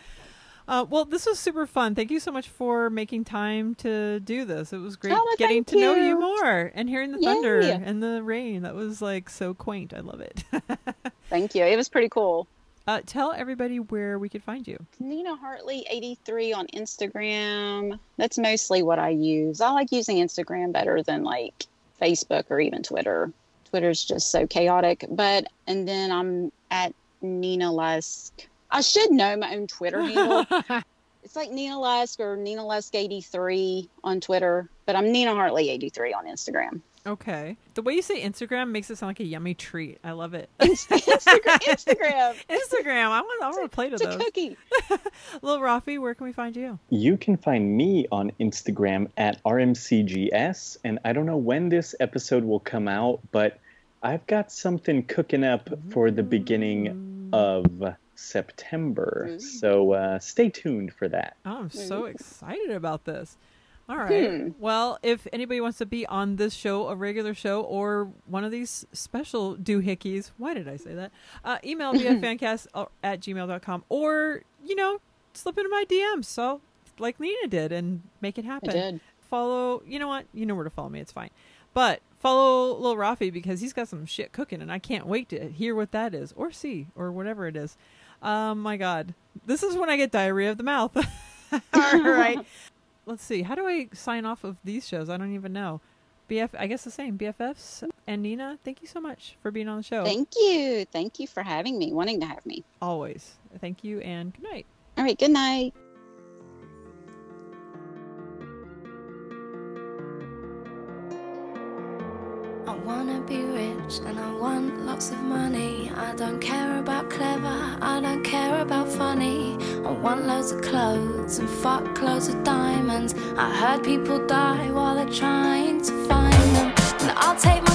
Uh, well, this was super fun. Thank you so much for making time to do this. It was great Oh, getting to know you you. more and hearing the Yay. thunder and the rain. That was like so quaint. I love it. Thank you. It was pretty cool. uh, tell everybody where we could find you. Nina Hartley 83 on Instagram. That's mostly what I use. I like using Instagram better than like Facebook or even Twitter. Twitter's just so chaotic. But and then I'm at Nina Lusk. I should know my own Twitter handle. it's like Nina Lusk or Nina Lusk 83 on Twitter, but I'm Nina Hartley 83 on Instagram. Okay. The way you say Instagram makes it sound like a yummy treat. I love it. Instagram. Instagram. Instagram. I want. I want to play to It's a those. cookie. Little Rafi, where can we find you? You can find me on Instagram at RMCGS, and I don't know when this episode will come out, but I've got something cooking up for the beginning mm. of September. Ooh. So uh, stay tuned for that. Oh, I'm so excited about this. All right. Hmm. Well, if anybody wants to be on this show, a regular show, or one of these special doohickeys, why did I say that? Uh, email me at fancast at gmail.com or, you know, slip into my DMs. So, like Nina did, and make it I happen. did. Follow, you know what? You know where to follow me. It's fine. But follow Lil Rafi because he's got some shit cooking, and I can't wait to hear what that is or see or whatever it is. Um, my God. This is when I get diarrhea of the mouth. All right. Let's see. How do I sign off of these shows? I don't even know. BF, I guess the same. BFFs and Nina, thank you so much for being on the show. Thank you. Thank you for having me, wanting to have me. Always. Thank you and good night. All right. Good night. Wanna be rich and I want lots of money. I don't care about clever, I don't care about funny. I want loads of clothes and fuck loads of diamonds. I heard people die while they're trying to find them. And I'll take my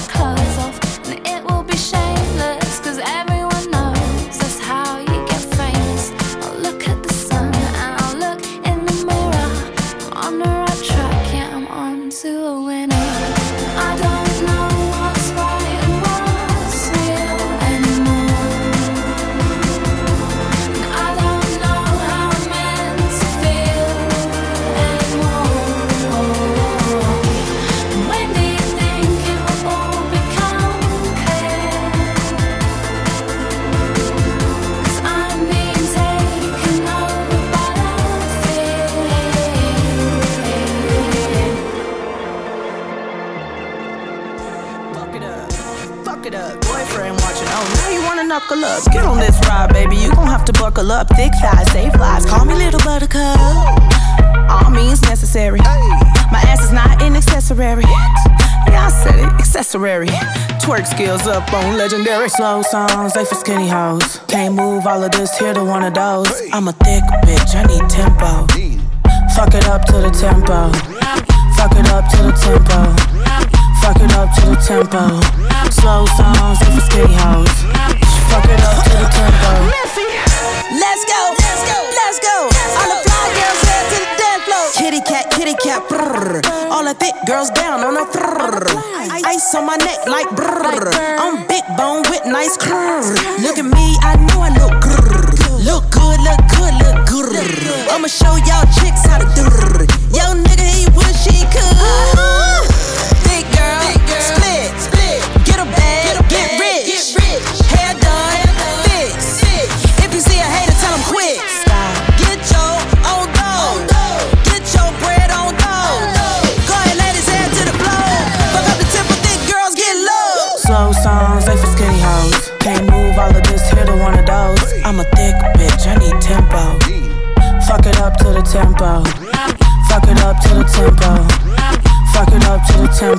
buckle up. Thick thighs, save lives. Call me little buttercup. All means necessary. My ass is not an accessory. Yeah, I said it. Accessory. Twerk skills up on legendary slow songs. They for skinny hoes. Can't move all of this here to one of those. I'm a thick bitch. I need tempo. Fuck it up to the tempo. Fuck it up to the tempo. Fuck it up to the tempo. Slow songs, they for skinny hoes. Fuck it up to the tempo. Brrr. All the thick girls down on the brrr. Ice on my neck like brrr. I'm big bone with nice curves. Look at me, I know I look grrr. Look good, look good, look good. I'ma show y'all chicks how to do.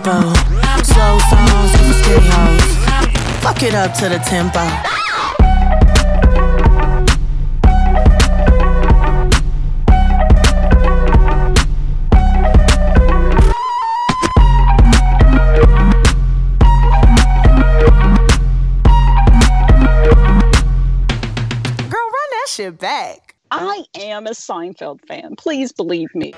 Tempo. Slow songs, they for skinny hoes. Fuck it up to the tempo. Girl, run that shit back. I am a Seinfeld fan. Please believe me.